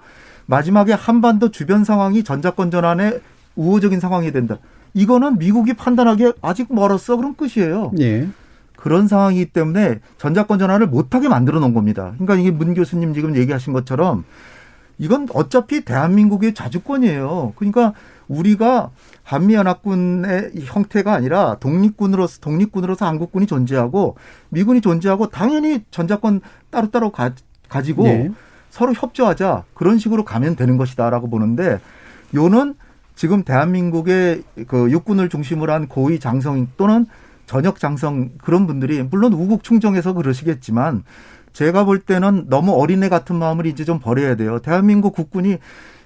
마지막에 한반도 주변 상황이 전자권 전환에 우호적인 상황이 된다. 이거는 미국이 판단하기에 아직 멀었어 그럼 끝이에요. 예. 그런 상황이기 때문에 전자권 전환을 못하게 만들어 놓은 겁니다. 그러니까 이게 문 교수님 지금 얘기하신 것처럼 이건 어차피 대한민국의 자주권이에요. 그러니까 우리가 한미연합군의 형태가 아니라 독립군으로서 독립군으로서 한국군이 존재하고 미군이 존재하고 당연히 전자권 따로따로 가, 가지고 네. 서로 협조하자 그런 식으로 가면 되는 것이다라고 보는데 요는 지금 대한민국의 그 육군을 중심으로 한 고위 장성 또는 전역 장성 그런 분들이 물론 우국 충정에서 그러시겠지만 제가 볼 때는 너무 어린애 같은 마음을 이제 좀 버려야 돼요. 대한민국 국군이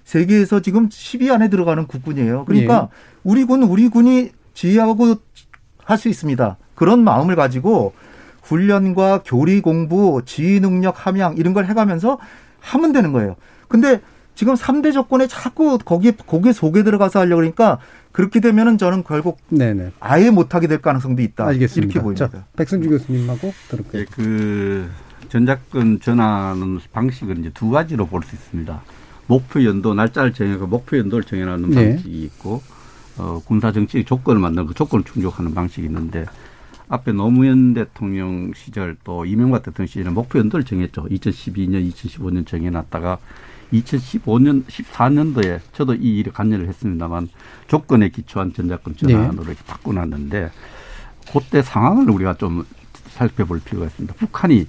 세계에서 지금 10위 안에 들어가는 국군이에요. 그러니까 예. 우리 군 우리 군이 지휘하고 할 수 있습니다. 그런 마음을 가지고 훈련과 교리 공부, 지휘 능력 함양 이런 걸 해가면서 하면 되는 거예요. 근데 지금 3대 조건에 자꾸 거기에 거기에 속에 들어가서 하려고 그러니까 그렇게 되면은 저는 결국 네네. 아예 못하게 될 가능성도 있다. 알겠습니다. 이렇게 보입니다. 자, 백승주 교수님하고 들을게요. 예, 그 전작권 전환은 방식은 이제 두 가지로 볼 수 있습니다. 목표 연도 날짜를 정해서 목표 연도를 정해놓는 네. 방식이 있고 어, 군사 정치 조건을 만드는 그 조건을 충족하는 방식이 있는데 앞에 노무현 대통령 시절 또 이명박 대통령 시절에 목표 연도를 정했죠. 2012년, 2015년 정해놨다가 2015년, 14년도에 저도 이 일에 관여를 했습니다만 조건에 기초한 전작권 전환으로 이렇게 바꿔놨는데 그때 상황을 우리가 좀 살펴볼 필요가 있습니다. 북한이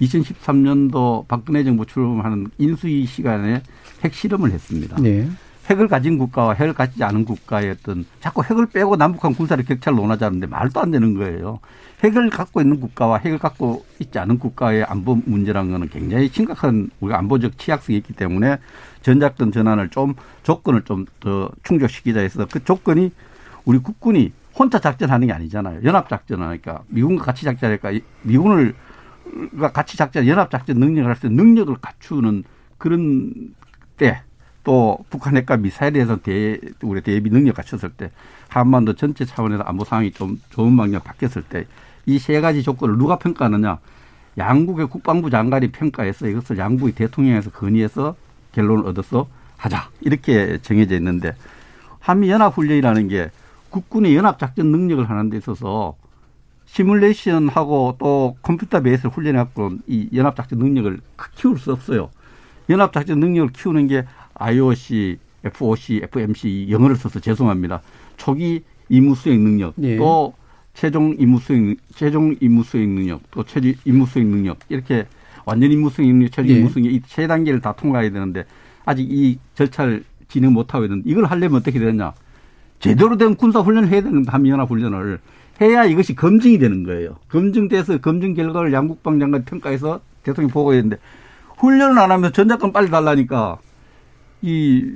2013년도 박근혜 정부 출범하는 인수위 시간에 핵실험을 했습니다. 네. 핵을 가진 국가와 핵을 가지지 않은 국가의 어떤 자꾸 핵을 빼고 남북한 군사력 격차를 논하자는데 말도 안 되는 거예요. 핵을 갖고 있는 국가와 핵을 갖고 있지 않은 국가의 안보 문제라는 거는 굉장히 심각한 우리가 안보적 취약성이 있기 때문에 전작권 전환을 좀 조건을 좀 더 충족시키자 해서 그 조건이 우리 국군이 혼자 작전하는 게 아니잖아요. 연합작전 하니까 미군과 같이 작전하니까 미군을 가 같이 작전 연합작전 능력을 할수 있는 능력을 갖추는 그런 때 또 북한 핵과 미사일에 대해서 대, 우리 대비 능력 갖췄을 때 한반도 전체 차원에서 안보 상황이 좀 좋은 방향 바뀌었을 때 이 세 가지 조건을 누가 평가하느냐 양국의 국방부 장관이 평가해서 이것을 양국의 대통령에서 건의해서 결론을 얻어서 하자 이렇게 정해져 있는데 한미 연합 훈련이라는 게 국군의 연합 작전 능력을 하는 데 있어서 시뮬레이션하고 또 컴퓨터 베이스를 훈련해갖고 이 연합 작전 능력을 키울 수 없어요. 연합 작전 능력을 키우는 게 IOC, FOC, FMC 영어를 써서 죄송합니다. 초기 임무 수행 능력, 예. 또 최종 임무 수행, 최종 임무 수행 능력, 또 최지 임무 수행 능력 이렇게 완전 임무 수행 능력, 최종 예. 임무 수행 이세 단계를 다 통과해야 되는데 아직 이 절차를 진행 못 하고 있는데 이걸 하려면 어떻게 되느냐? 제대로 된 군사 훈련을 해야 되는 한미연합 훈련을 해야 이것이 검증이 되는 거예요. 검증돼서 검증 결과를 양국방 장관 평가해서 대통령 보고해야 되는데 훈련을 안 하면 전작권 빨리 달라니까 이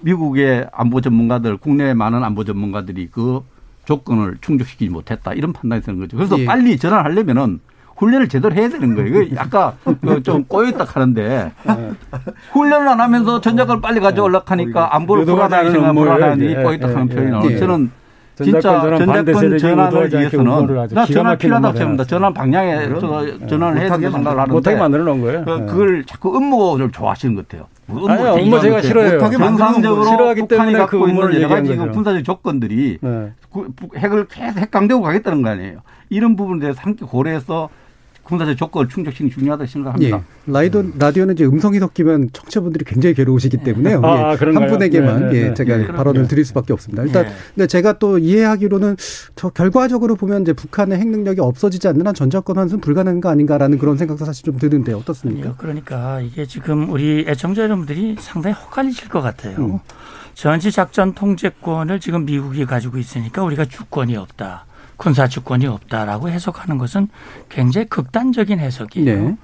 미국의 안보 전문가들, 국내에 많은 안보 전문가들이 그 조건을 충족시키지 못했다 이런 판단이 드는 거죠. 그래서 예. 빨리 전환하려면은 훈련을 제대로 해야 되는 거예요. 이거 아까 그좀 꼬였다 하는데 훈련을 안 하면서 전작을 빨리 가져오려고 하니까 안보를 불안하게 다른 생각 업무예요, 불안하니 이게. 꼬였다 예, 하는 예, 표현이 예. 저는 진짜 전작권 전환을 위해서는 나 전환 필요하다고 생각합니다. 전환 방향에 예. 전환을 해야 된다고 생각을 하는데 못하게 만들어 놓은 거예요. 그- 예. 그걸 자꾸 음모를 좋아하시는 것 같아요. 뭐 아니요, 음모 제가 싫어요. 정상적으로 거 싫어하기 때문에 그 음모를 여러 가지. 군사적 조건들이 네. 핵을 계속 핵강대고 가겠다는 거 아니에요. 이런 부분에 대해서 함께 고려해서 군사적 조건을 충족시키는 게 중요하다고 생각합니다. 예. 라이도 라디오는 이제 음성이 섞이면 청취자분들이 굉장히 괴로우시기 때문에요. 아, 예. 그런가요? 한 분에게만 네, 네, 예, 네. 제가 예. 발언을 드릴 수밖에 없습니다. 일단 예. 근데 제가 또 이해하기로는 저 결과적으로 보면 이제 북한의 핵 능력이 없어지지 않는 한 전작권 환수는 불가능한 거 아닌가라는 그런 생각도 사실 좀 드는데 어떻습니까? 아니요. 그러니까 이게 지금 우리 애청자 여러분들이 상당히 헛갈리실 것 같아요. 음. 전시 작전 통제권을 지금 미국이 가지고 있으니까 우리가 주권이 없다. 군사 주권이 없다라고 해석하는 것은 굉장히 극단적인 해석이에요. 네.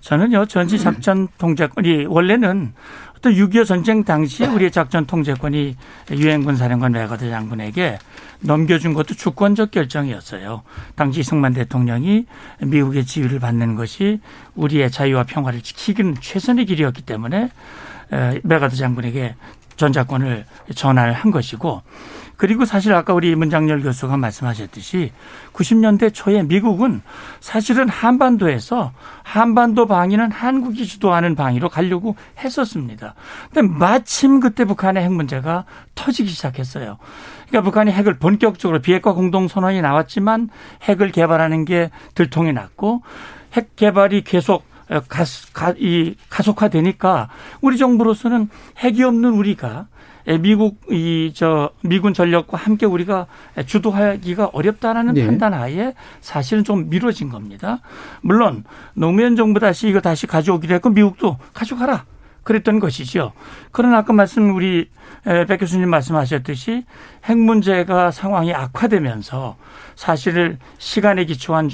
저는요 전시 작전 통제권이 원래는 어떤 6.25 전쟁 당시에 우리의 작전 통제권이 유엔군 사령관 맥아더 장군에게 넘겨준 것도 주권적 결정이었어요. 당시 이승만 대통령이 미국의 지휘를 받는 것이 우리의 자유와 평화를 지키기는 최선의 길이었기 때문에 에, 맥아더 장군에게 전작권을 전화를 한 것이고 그리고 사실 아까 우리 문장열 교수가 말씀하셨듯이 90년대 초에 미국은 사실은 한반도에서 한반도 방위는 한국이 주도하는 방위로 가려고 했었습니다. 근데 마침 그때 북한의 핵 문제가 터지기 시작했어요. 그러니까 북한이 핵을 본격적으로 비핵화 공동 선언이 나왔지만 핵을 개발하는 게 들통이 났고 핵 개발이 계속 가, 가, 이 가속화되니까 우리 정부로서는 핵이 없는 우리가 미국 이 저 미군 전력과 함께 우리가 주도하기가 어렵다라는 네. 판단 하에 사실은 좀 미뤄진 겁니다. 물론 노무현 정부 다시 이거 다시 가져오기로 했고 미국도 가져가라. 그랬던 것이죠. 그러나 아까 말씀 우리 에, 백 교수님 말씀하셨듯이 핵 문제가 상황이 악화되면서 사실을 시간에 기초한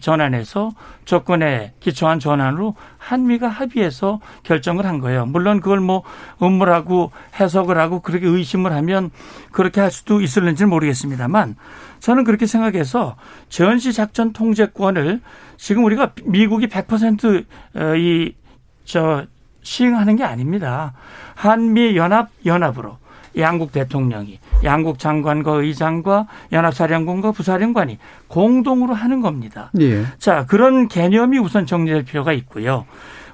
전환에서 조건에 기초한 전환으로 한미가 합의해서 결정을 한 거예요. 물론 그걸 뭐 음모라고 해석을 하고 그렇게 의심을 하면 그렇게 할 수도 있을는지는 모르겠습니다만 저는 그렇게 생각해서 전시 작전 통제권을 지금 우리가 미국이 100%이 저 시행하는 게 아닙니다. 한미 연합 연합으로 양국 대통령이 양국 장관과 의장과 연합사령관과 부사령관이 공동으로 하는 겁니다. 예. 자, 그런 개념이 우선 정리될 필요가 있고요.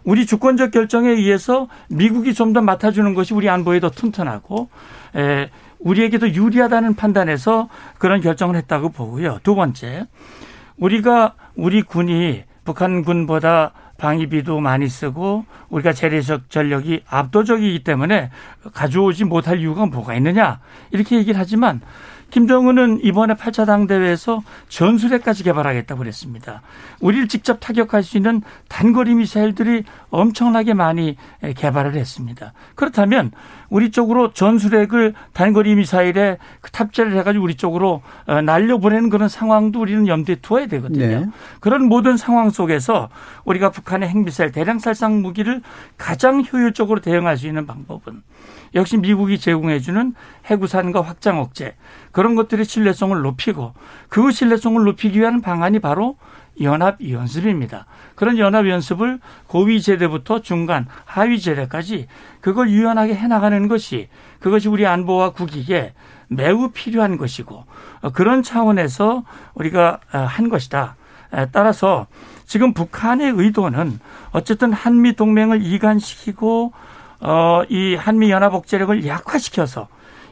우리 주권적 결정에 의해서 미국이 좀 더 맡아주는 것이 우리 안보에 더 튼튼하고, 에, 우리에게도 유리하다는 판단에서 그런 결정을 했다고 보고요. 두 번째, 우리가 우리 군이 북한 군보다 방위비도 많이 쓰고 우리가 재래적 전력이 압도적이기 때문에 가져오지 못할 이유가 뭐가 있느냐? 이렇게 얘기를 하지만 김정은은 이번에 8차 당대회에서 전술핵까지 개발하겠다고 그랬습니다. 우리를 직접 타격할 수 있는 단거리 미사일들이 엄청나게 많이 개발을 했습니다. 그렇다면 우리 쪽으로 전술핵을 단거리 미사일에 탑재를 해가지고 우리 쪽으로 어, 날려보내는 그런 상황도 우리는 염두에 두어야 되거든요. 네. 그런 모든 상황 속에서 우리가 북한의 핵미사일 대량 살상 무기를 가장 효율적으로 대응할 수 있는 방법은 역시 미국이 제공해주는 해구산과 확장 억제 그런 것들의 신뢰성을 높이고 그 신뢰성을 높이기 위한 방안이 바로 연합 연습입니다. 그런 연합 연습을 고위 제대부터 중간 하위 제대까지 그걸 유연하게 해나가는 것이 그것이 우리 안보와 국익에 매우 필요한 것이고 어, 그런 차원에서 우리가 어, 한 것이다. 에, 따라서 지금 북한의 의도는 어쨌든 한미 동맹을 이간시키고 어, 이 한미 연합 억제력을 약화시켜서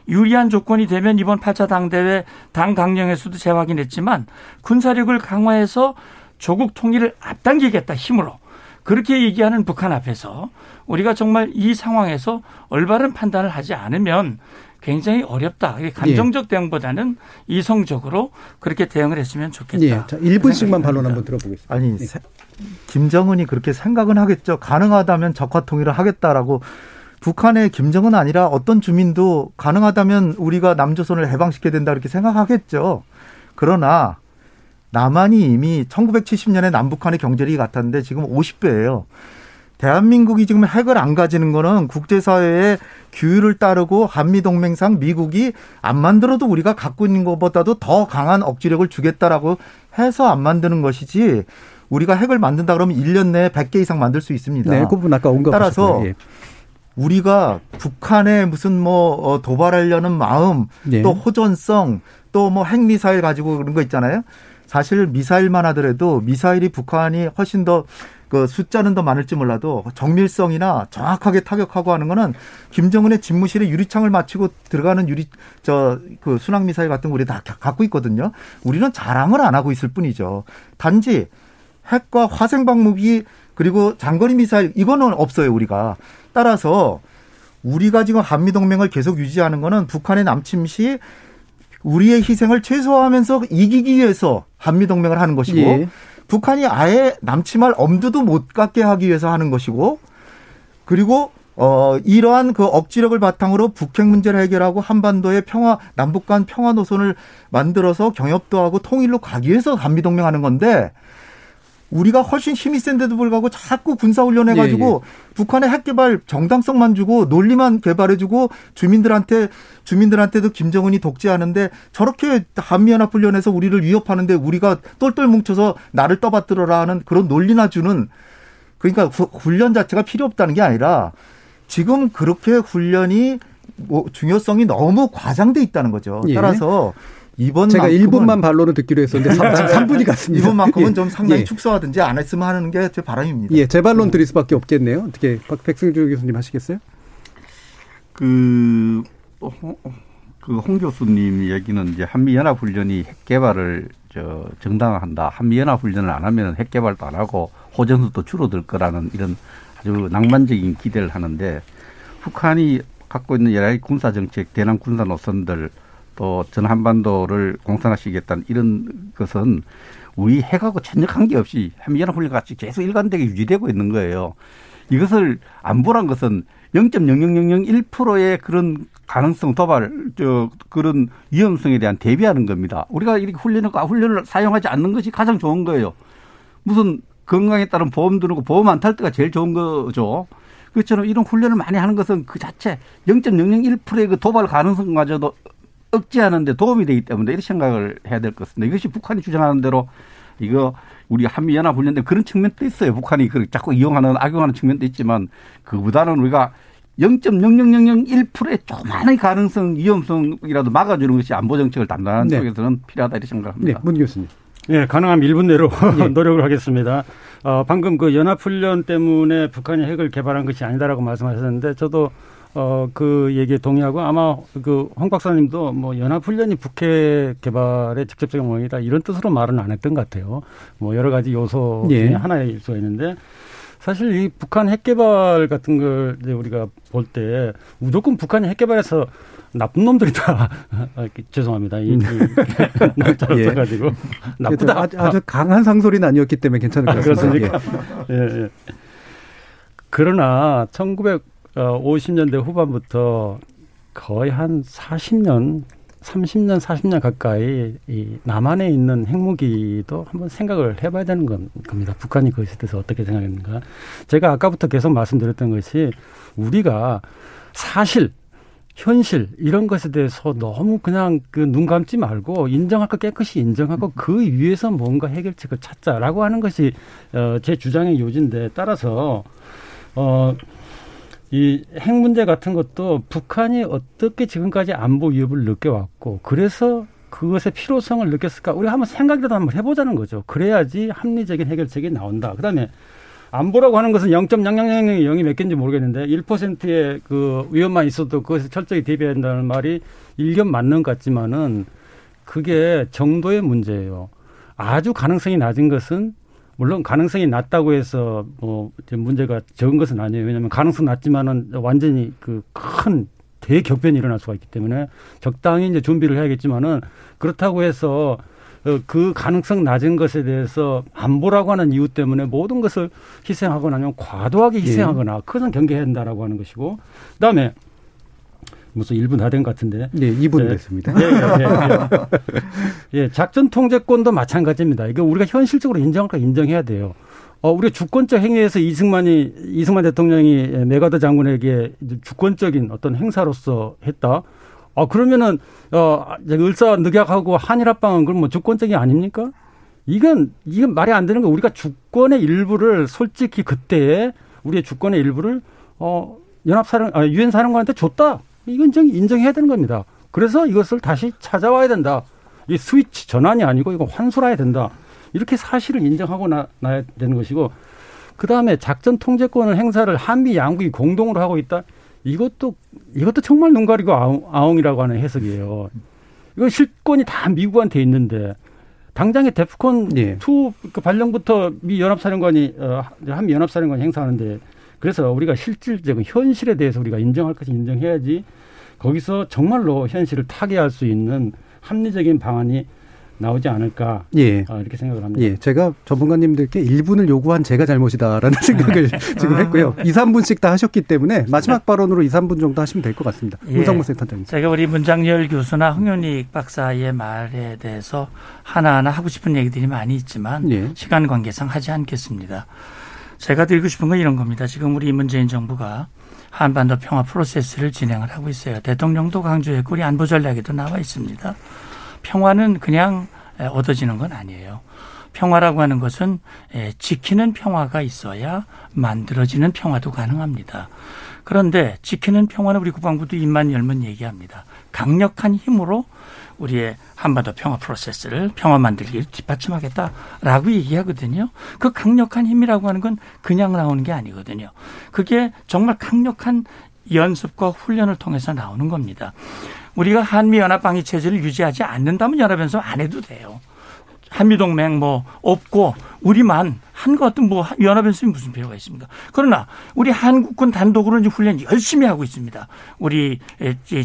유리한 조건이 되면 이번 8차 당대회 당 강령에서도 재확인했지만 군사력을 강화해서 조국 통일을 앞당기겠다 힘으로 그렇게 얘기하는 북한 앞에서 우리가 정말 이 상황에서 올바른 판단을 하지 않으면 굉장히 어렵다. 이게 감정적 대응보다는 이성적으로 그렇게 대응을 했으면 좋겠다. 예. 자, 1분씩만 반론 한번 들어보겠습니다. 아니 세- 김정은이 그렇게 생각은 하겠죠. 가능하다면 적화 통일을 하겠다라고 북한의 김정은 아니라 어떤 주민도 가능하다면 우리가 남조선을 해방시켜야 된다 이렇게 생각하겠죠. 그러나 남한이 이미 1970년에 남북한의 경제력이 같았는데 지금 50배예요. 대한민국이 지금 핵을 안 가지는 거는 국제사회의 규율을 따르고 한미동맹상 미국이 안 만들어도 우리가 갖고 있는 것보다도 더 강한 억지력을 주겠다라고 해서 안 만드는 것이지 우리가 핵을 만든다 그러면 1년 내에 100개 이상 만들 수 있습니다. 네, 그 부분 아까 언급하셨고요. 따라서 예. 우리가 북한에 무슨 뭐 어, 도발하려는 마음, 네. 또 호전성, 또 뭐 핵미사일 가지고 그런 거 있잖아요. 사실 미사일만 하더라도 미사일이 북한이 훨씬 더 그 숫자는 더 많을지 몰라도 정밀성이나 정확하게 타격하고 하는 거는 김정은의 집무실에 유리창을 맞추고 들어가는 유리 저 그 순항 미사일 같은 거 우리 다 가- 갖고 있거든요. 우리는 자랑을 안 하고 있을 뿐이죠. 단지 핵과 화생 방 무기 그리고 장거리 미사일 이거는 없어요 우리가 따라서 우리가 지금 한미 동맹을 계속 유지하는 거는 북한의 남침 시 우리의 희생을 최소화하면서 이기기 위해서 한미 동맹을 하는 것이고 예. 북한이 아예 남침할 엄두도 못 갖게 하기 위해서 하는 것이고 그리고 어 이러한 그 억지력을 바탕으로 북핵 문제를 해결하고 한반도의 평화 남북 간 평화 노선을 만들어서 경협도 하고 통일로 가기 위해서 한미 동맹하는 건데 우리가 훨씬 힘이 센데도 불구하고 자꾸 군사훈련 해가지고 예, 예. 북한의 핵 개발 정당성만 주고 논리만 개발해주고 주민들한테 주민들한테도 김정은이 독재하는데 저렇게 한미연합훈련에서 우리를 위협하는데 우리가 똘똘 뭉쳐서 나를 떠받들어라 하는 그런 논리나 주는 그러니까 훈련 자체가 필요 없다는 게 아니라 지금 그렇게 훈련이 뭐 중요성이 너무 과장돼 있다는 거죠. 예. 따라서 이번 제가 1분만 반론을 듣기로 했었는데 3, 분이 갔습니다. 이번만큼은 예. 좀 상당히 예. 축소하든지 안 했으면 하는 게 제 바람입니다. 예, 제 반론 드릴 수밖에 없겠네요. 어떻게 백승주 교수님 하시겠어요? 그, 그홍 교수님 얘기는 이제 한미연합훈련이 핵 개발을 저 정당화한다. 한미연합훈련을 안 하면 핵 개발도 안 하고 호전수도 줄어들 거라는 이런 아주 낭만적인 기대를 하는데 북한이 갖고 있는 여러 가지 군사 정책, 대남 군사 노선들 또 전 한반도를 공산화시키겠다는 이런 것은 우리 핵하고 전혀 관계없이 한미연합훈련 같이 계속 일관되게 유지되고 있는 거예요. 이것을 안보란 것은 0.00001%의 그런 가능성 도발, 저, 그런 위험성에 대한 대비하는 겁니다. 우리가 이렇게 훈련을, 훈련을 사용하지 않는 것이 가장 좋은 거예요. 무슨 건강에 따른 보험 드는 거, 보험 안 탈 때가 제일 좋은 거죠. 그렇처럼 이런 훈련을 많이 하는 것은 그 자체 0.001%의 그 도발 가능성마저도 억제하는데 도움이 되기 때문에 이렇게 생각을 해야 될 것 같습니다. 이것이 북한이 주장하는 대로 이거 우리 한미연합 훈련된 그런 측면도 있어요. 북한이 그 자꾸 이용하는 악용하는 측면도 있지만 그보다는 우리가 0.00001%의 조만의 가능성 위험성이라도 막아주는 것이 안보 정책을 담당하는 네. 쪽에서는 필요하다 이렇게 생각합니다. 네, 문 교수님. 네, 가능하면 1분 내로 네. 노력을 하겠습니다. 어, 방금 그 연합훈련 때문에 북한이 핵을 개발한 것이 아니다라고 말씀하셨는데 저도 어, 그 얘기에 동의하고 아마 그 황 박사님도 뭐 연합훈련이 북핵 개발의 직접적인 원인이다 이런 뜻으로 말은 안 했던 것 같아요. 뭐 여러 가지 요소 중에 예. 하나일 수가 있는데 사실 이 북한 핵 개발 같은 걸 이제 우리가 볼 때 무조건 북한이 핵 개발해서 나쁜 놈들이다. 아, 죄송합니다. 이, 이 날짜를 예. 써가지고 나쁘다. 아주, 아주, 강한 상소리는 아니었기 때문에 괜찮을 것 같습니다. 예. 예, 예. 그러나 1900 50년대 어, 후반부터 거의 한 40년, 30년, 40년 가까이 이 남한에 있는 핵무기도 한번 생각을 해봐야 되는 겁니다. 북한이 그것에 대해서 어떻게 생각했는가. 제가 아까부터 계속 말씀드렸던 것이 우리가 사실 현실 이런 것에 대해서 너무 그냥 그 눈 감지 말고 인정할 거 깨끗이 인정하고 그 위에서 뭔가 해결책을 찾자라고 하는 것이 어 제 주장의 요지인데 따라서 어 이 핵 문제 같은 것도 북한이 어떻게 지금까지 안보 위협을 느껴왔고 그래서 그것의 필요성을 느꼈을까? 우리가 한번 생각이라도 한번 해보자는 거죠. 그래야지 합리적인 해결책이 나온다. 그다음에 안보라고 하는 것은 0.0000이 몇 개인지 모르겠는데 1%의 그 위험만 있어도 그것에 철저히 대비해야 한다는 말이 일견 맞는 것 같지만은 그게 정도의 문제예요. 아주 가능성이 낮은 것은 물론 가능성이 낮다고 해서 뭐 문제가 적은 것은 아니에요. 왜냐하면 가능성 낮지만은 완전히 그 큰 대격변이 일어날 수가 있기 때문에 적당히 이제 준비를 해야겠지만은 그렇다고 해서 어, 그 가능성 낮은 것에 대해서 안보라고 하는 이유 때문에 모든 것을 희생하거나 아니면 과도하게 희생하거나 예. 그것은 경계해야 한다라고 하는 것이고 그다음에 무슨 1분 다 된 것 같은데. 네, 2분 네. 됐습니다. 예, 예, 예, 예, 작전 통제권도 마찬가지입니다. 이거 우리가 현실적으로 인정할까 인정해야 돼요. 어, 우리가 주권적 행위에서 이승만이, 이승만 대통령이 메가더 장군에게 주권적인 어떤 행사로서 했다. 아, 그러면은, 어, 을사 늑약하고 한일합방은 그럼 뭐 주권적이 아닙니까? 이건, 이건 말이 안 되는 거 우리가 주권의 일부를 솔직히 그때에 우리의 주권의 일부를, 어, 연합사령, 아, 유엔 사령관한테 줬다. 이건 좀 인정해야 되는 겁니다. 그래서 이것을 다시 찾아와야 된다. 이 스위치 전환이 아니고 이거 환수라야 된다. 이렇게 사실을 인정하고 나, 야 되는 것이고 그 다음에 작전 통제권을 행사를 한미 양국이 공동으로 하고 있다. 이것도 이것도 정말 눈 가리고 아웅, 아웅이라고 하는 해석이에요. 이거 실권이 다 미국한테 있는데 당장에 데프콘 예. 2그 발령부터 미 연합사령관이 어, 한미 연합사령관이 행사하는데 그래서 우리가 실질적인 현실에 대해서 우리가 인정할 것이 인정해야지 거기서 정말로 현실을 타개할 수 있는 합리적인 방안이 나오지 않을까 예. 어, 이렇게 생각을 합니다. 예. 제가 전문가님들께 1분을 요구한 제가 잘못이다라는 생각을 지금 했고요. 2, 3분씩 다 하셨기 때문에 마지막 발언으로 2, 3분 정도 하시면 될 것 같습니다. 예. 문성문 센터장님. 제가 우리 문장열 교수나 홍윤익 박사의 말에 대해서 하나하나 하고 싶은 얘기들이 많이 있지만 예. 시간 관계상 하지 않겠습니다. 제가 드리고 싶은 건 이런 겁니다. 지금 우리 문재인 정부가 한반도 평화 프로세스를 진행을 하고 있어요. 대통령도 강조했고 우리 안보 전략에도 나와 있습니다. 평화는 그냥 얻어지는 건 아니에요. 평화라고 하는 것은 지키는 평화가 있어야 만들어지는 평화도 가능합니다. 그런데 지키는 평화는 우리 국방부도 입만 열면 얘기합니다. 강력한 힘으로 우리의 한반도 평화 프로세스를 평화 만들기를 뒷받침하겠다라고 얘기하거든요. 그 강력한 힘이라고 하는 건 그냥 나오는 게 아니거든요. 그게 정말 강력한 연습과 훈련을 통해서 나오는 겁니다. 우리가 한미연합 방위 체제를 유지하지 않는다면 연합연습 안 해도 돼요. 한미동맹 뭐 없고 우리만 한 것 같은 뭐 연합연습이 무슨 필요가 있습니까? 그러나 우리 한국군 단독으로 이제 훈련 열심히 하고 있습니다. 우리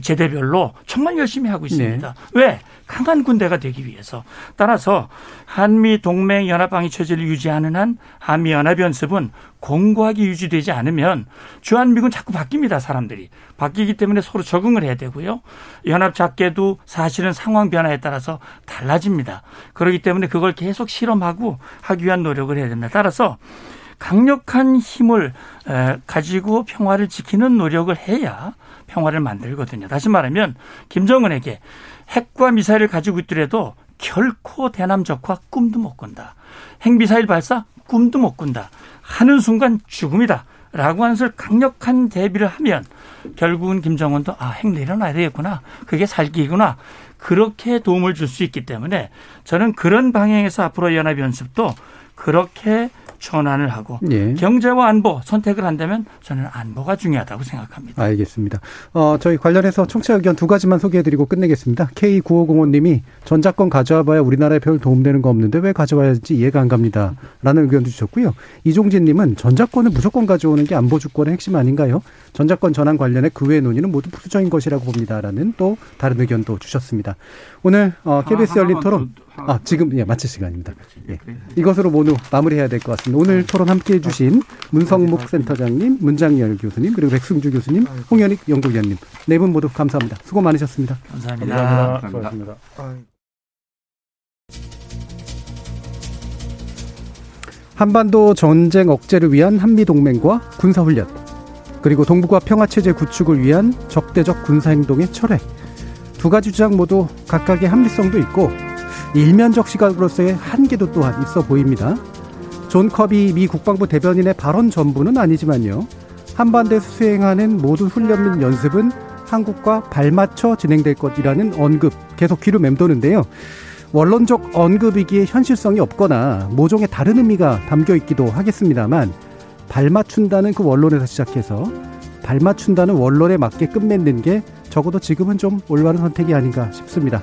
제대별로 정말 열심히 하고 있습니다. 네. 왜? 강한 군대가 되기 위해서. 따라서 한미 동맹 연합 방위 체제를 유지하는 한 한미 연합 연습은 공고하게 유지되지 않으면 주한미군 자꾸 바뀝니다 사람들이 바뀌기 때문에 서로 적응을 해야 되고요 연합 작계도 사실은 상황 변화에 따라서 달라집니다 그렇기 때문에 그걸 계속 실험하고 하기 위한 노력을 해야 됩니다 따라서 강력한 힘을 가지고 평화를 지키는 노력을 해야 평화를 만들거든요 다시 말하면 김정은에게 핵과 미사일을 가지고 있더라도 결코 대남 적화 꿈도 못 꾼다. 핵미사일 발사 꿈도 못 꾼다. 하는 순간 죽음이다. 라고 하는 것을 강력한 대비를 하면 결국은 김정은도 아, 핵 내려놔야 되겠구나. 그게 살기구나. 그렇게 도움을 줄 수 있기 때문에 저는 그런 방향에서 앞으로 연합연습도 그렇게 전환을 하고 예. 경제와 안보 선택을 한다면 저는 안보가 중요하다고 생각합니다. 알겠습니다. 어, 저희 관련해서 청취자 의견 두 가지만 소개해드리고 끝내겠습니다. K9505님이 전자권 가져와봐야 우리나라에 별 도움되는 거 없는데 왜 가져와야지 이해가 안 갑니다. 라는 의견도 주셨고요. 이종진님은 전자권을 무조건 가져오는 게 안보 주권의 핵심 아닌가요? 전자권 전환 관련해 그 외의 논의는 모두 부수적인 것이라고 봅니다 라는 또 다른 의견도 주셨습니다. 오늘 어, KBS 열린 토론 아 지금 예, 마칠 시간입니다. 예. 이것으로 모두 마무리해야 될 것 같습니다. 오늘 토론 함께해 주신 문성목 센터장님, 문장열 교수님 그리고 백승주 교수님, 홍현익 연구위원님 네 분 모두 감사합니다. 수고 많으셨습니다. 감사합니다. 감사합니다. 감사합니다. 한반도 전쟁 억제를 위한 한미 동맹과 군사 훈련 그리고 동북아 평화 체제 구축을 위한 적대적 군사 행동의 철회 두 가지 주장 모두 각각의 합리성도 있고 일면적 시각으로서의 한계도 또한 있어 보입니다. 존 커비 미 국방부 대변인의 발언 전부는 아니지만요. 한반도에서 수행하는 모든 훈련 및 연습은 한국과 발맞춰 진행될 것이라는 언급 계속 귀로 맴도는데요. 원론적 언급이기에 현실성이 없거나 모종의 다른 의미가 담겨 있기도 하겠습니다만 발맞춘다는 그 원론에서 시작해서 발맞춘다는 원론에 맞게 끝맺는 게 적어도 지금은 좀 올바른 선택이 아닌가 싶습니다.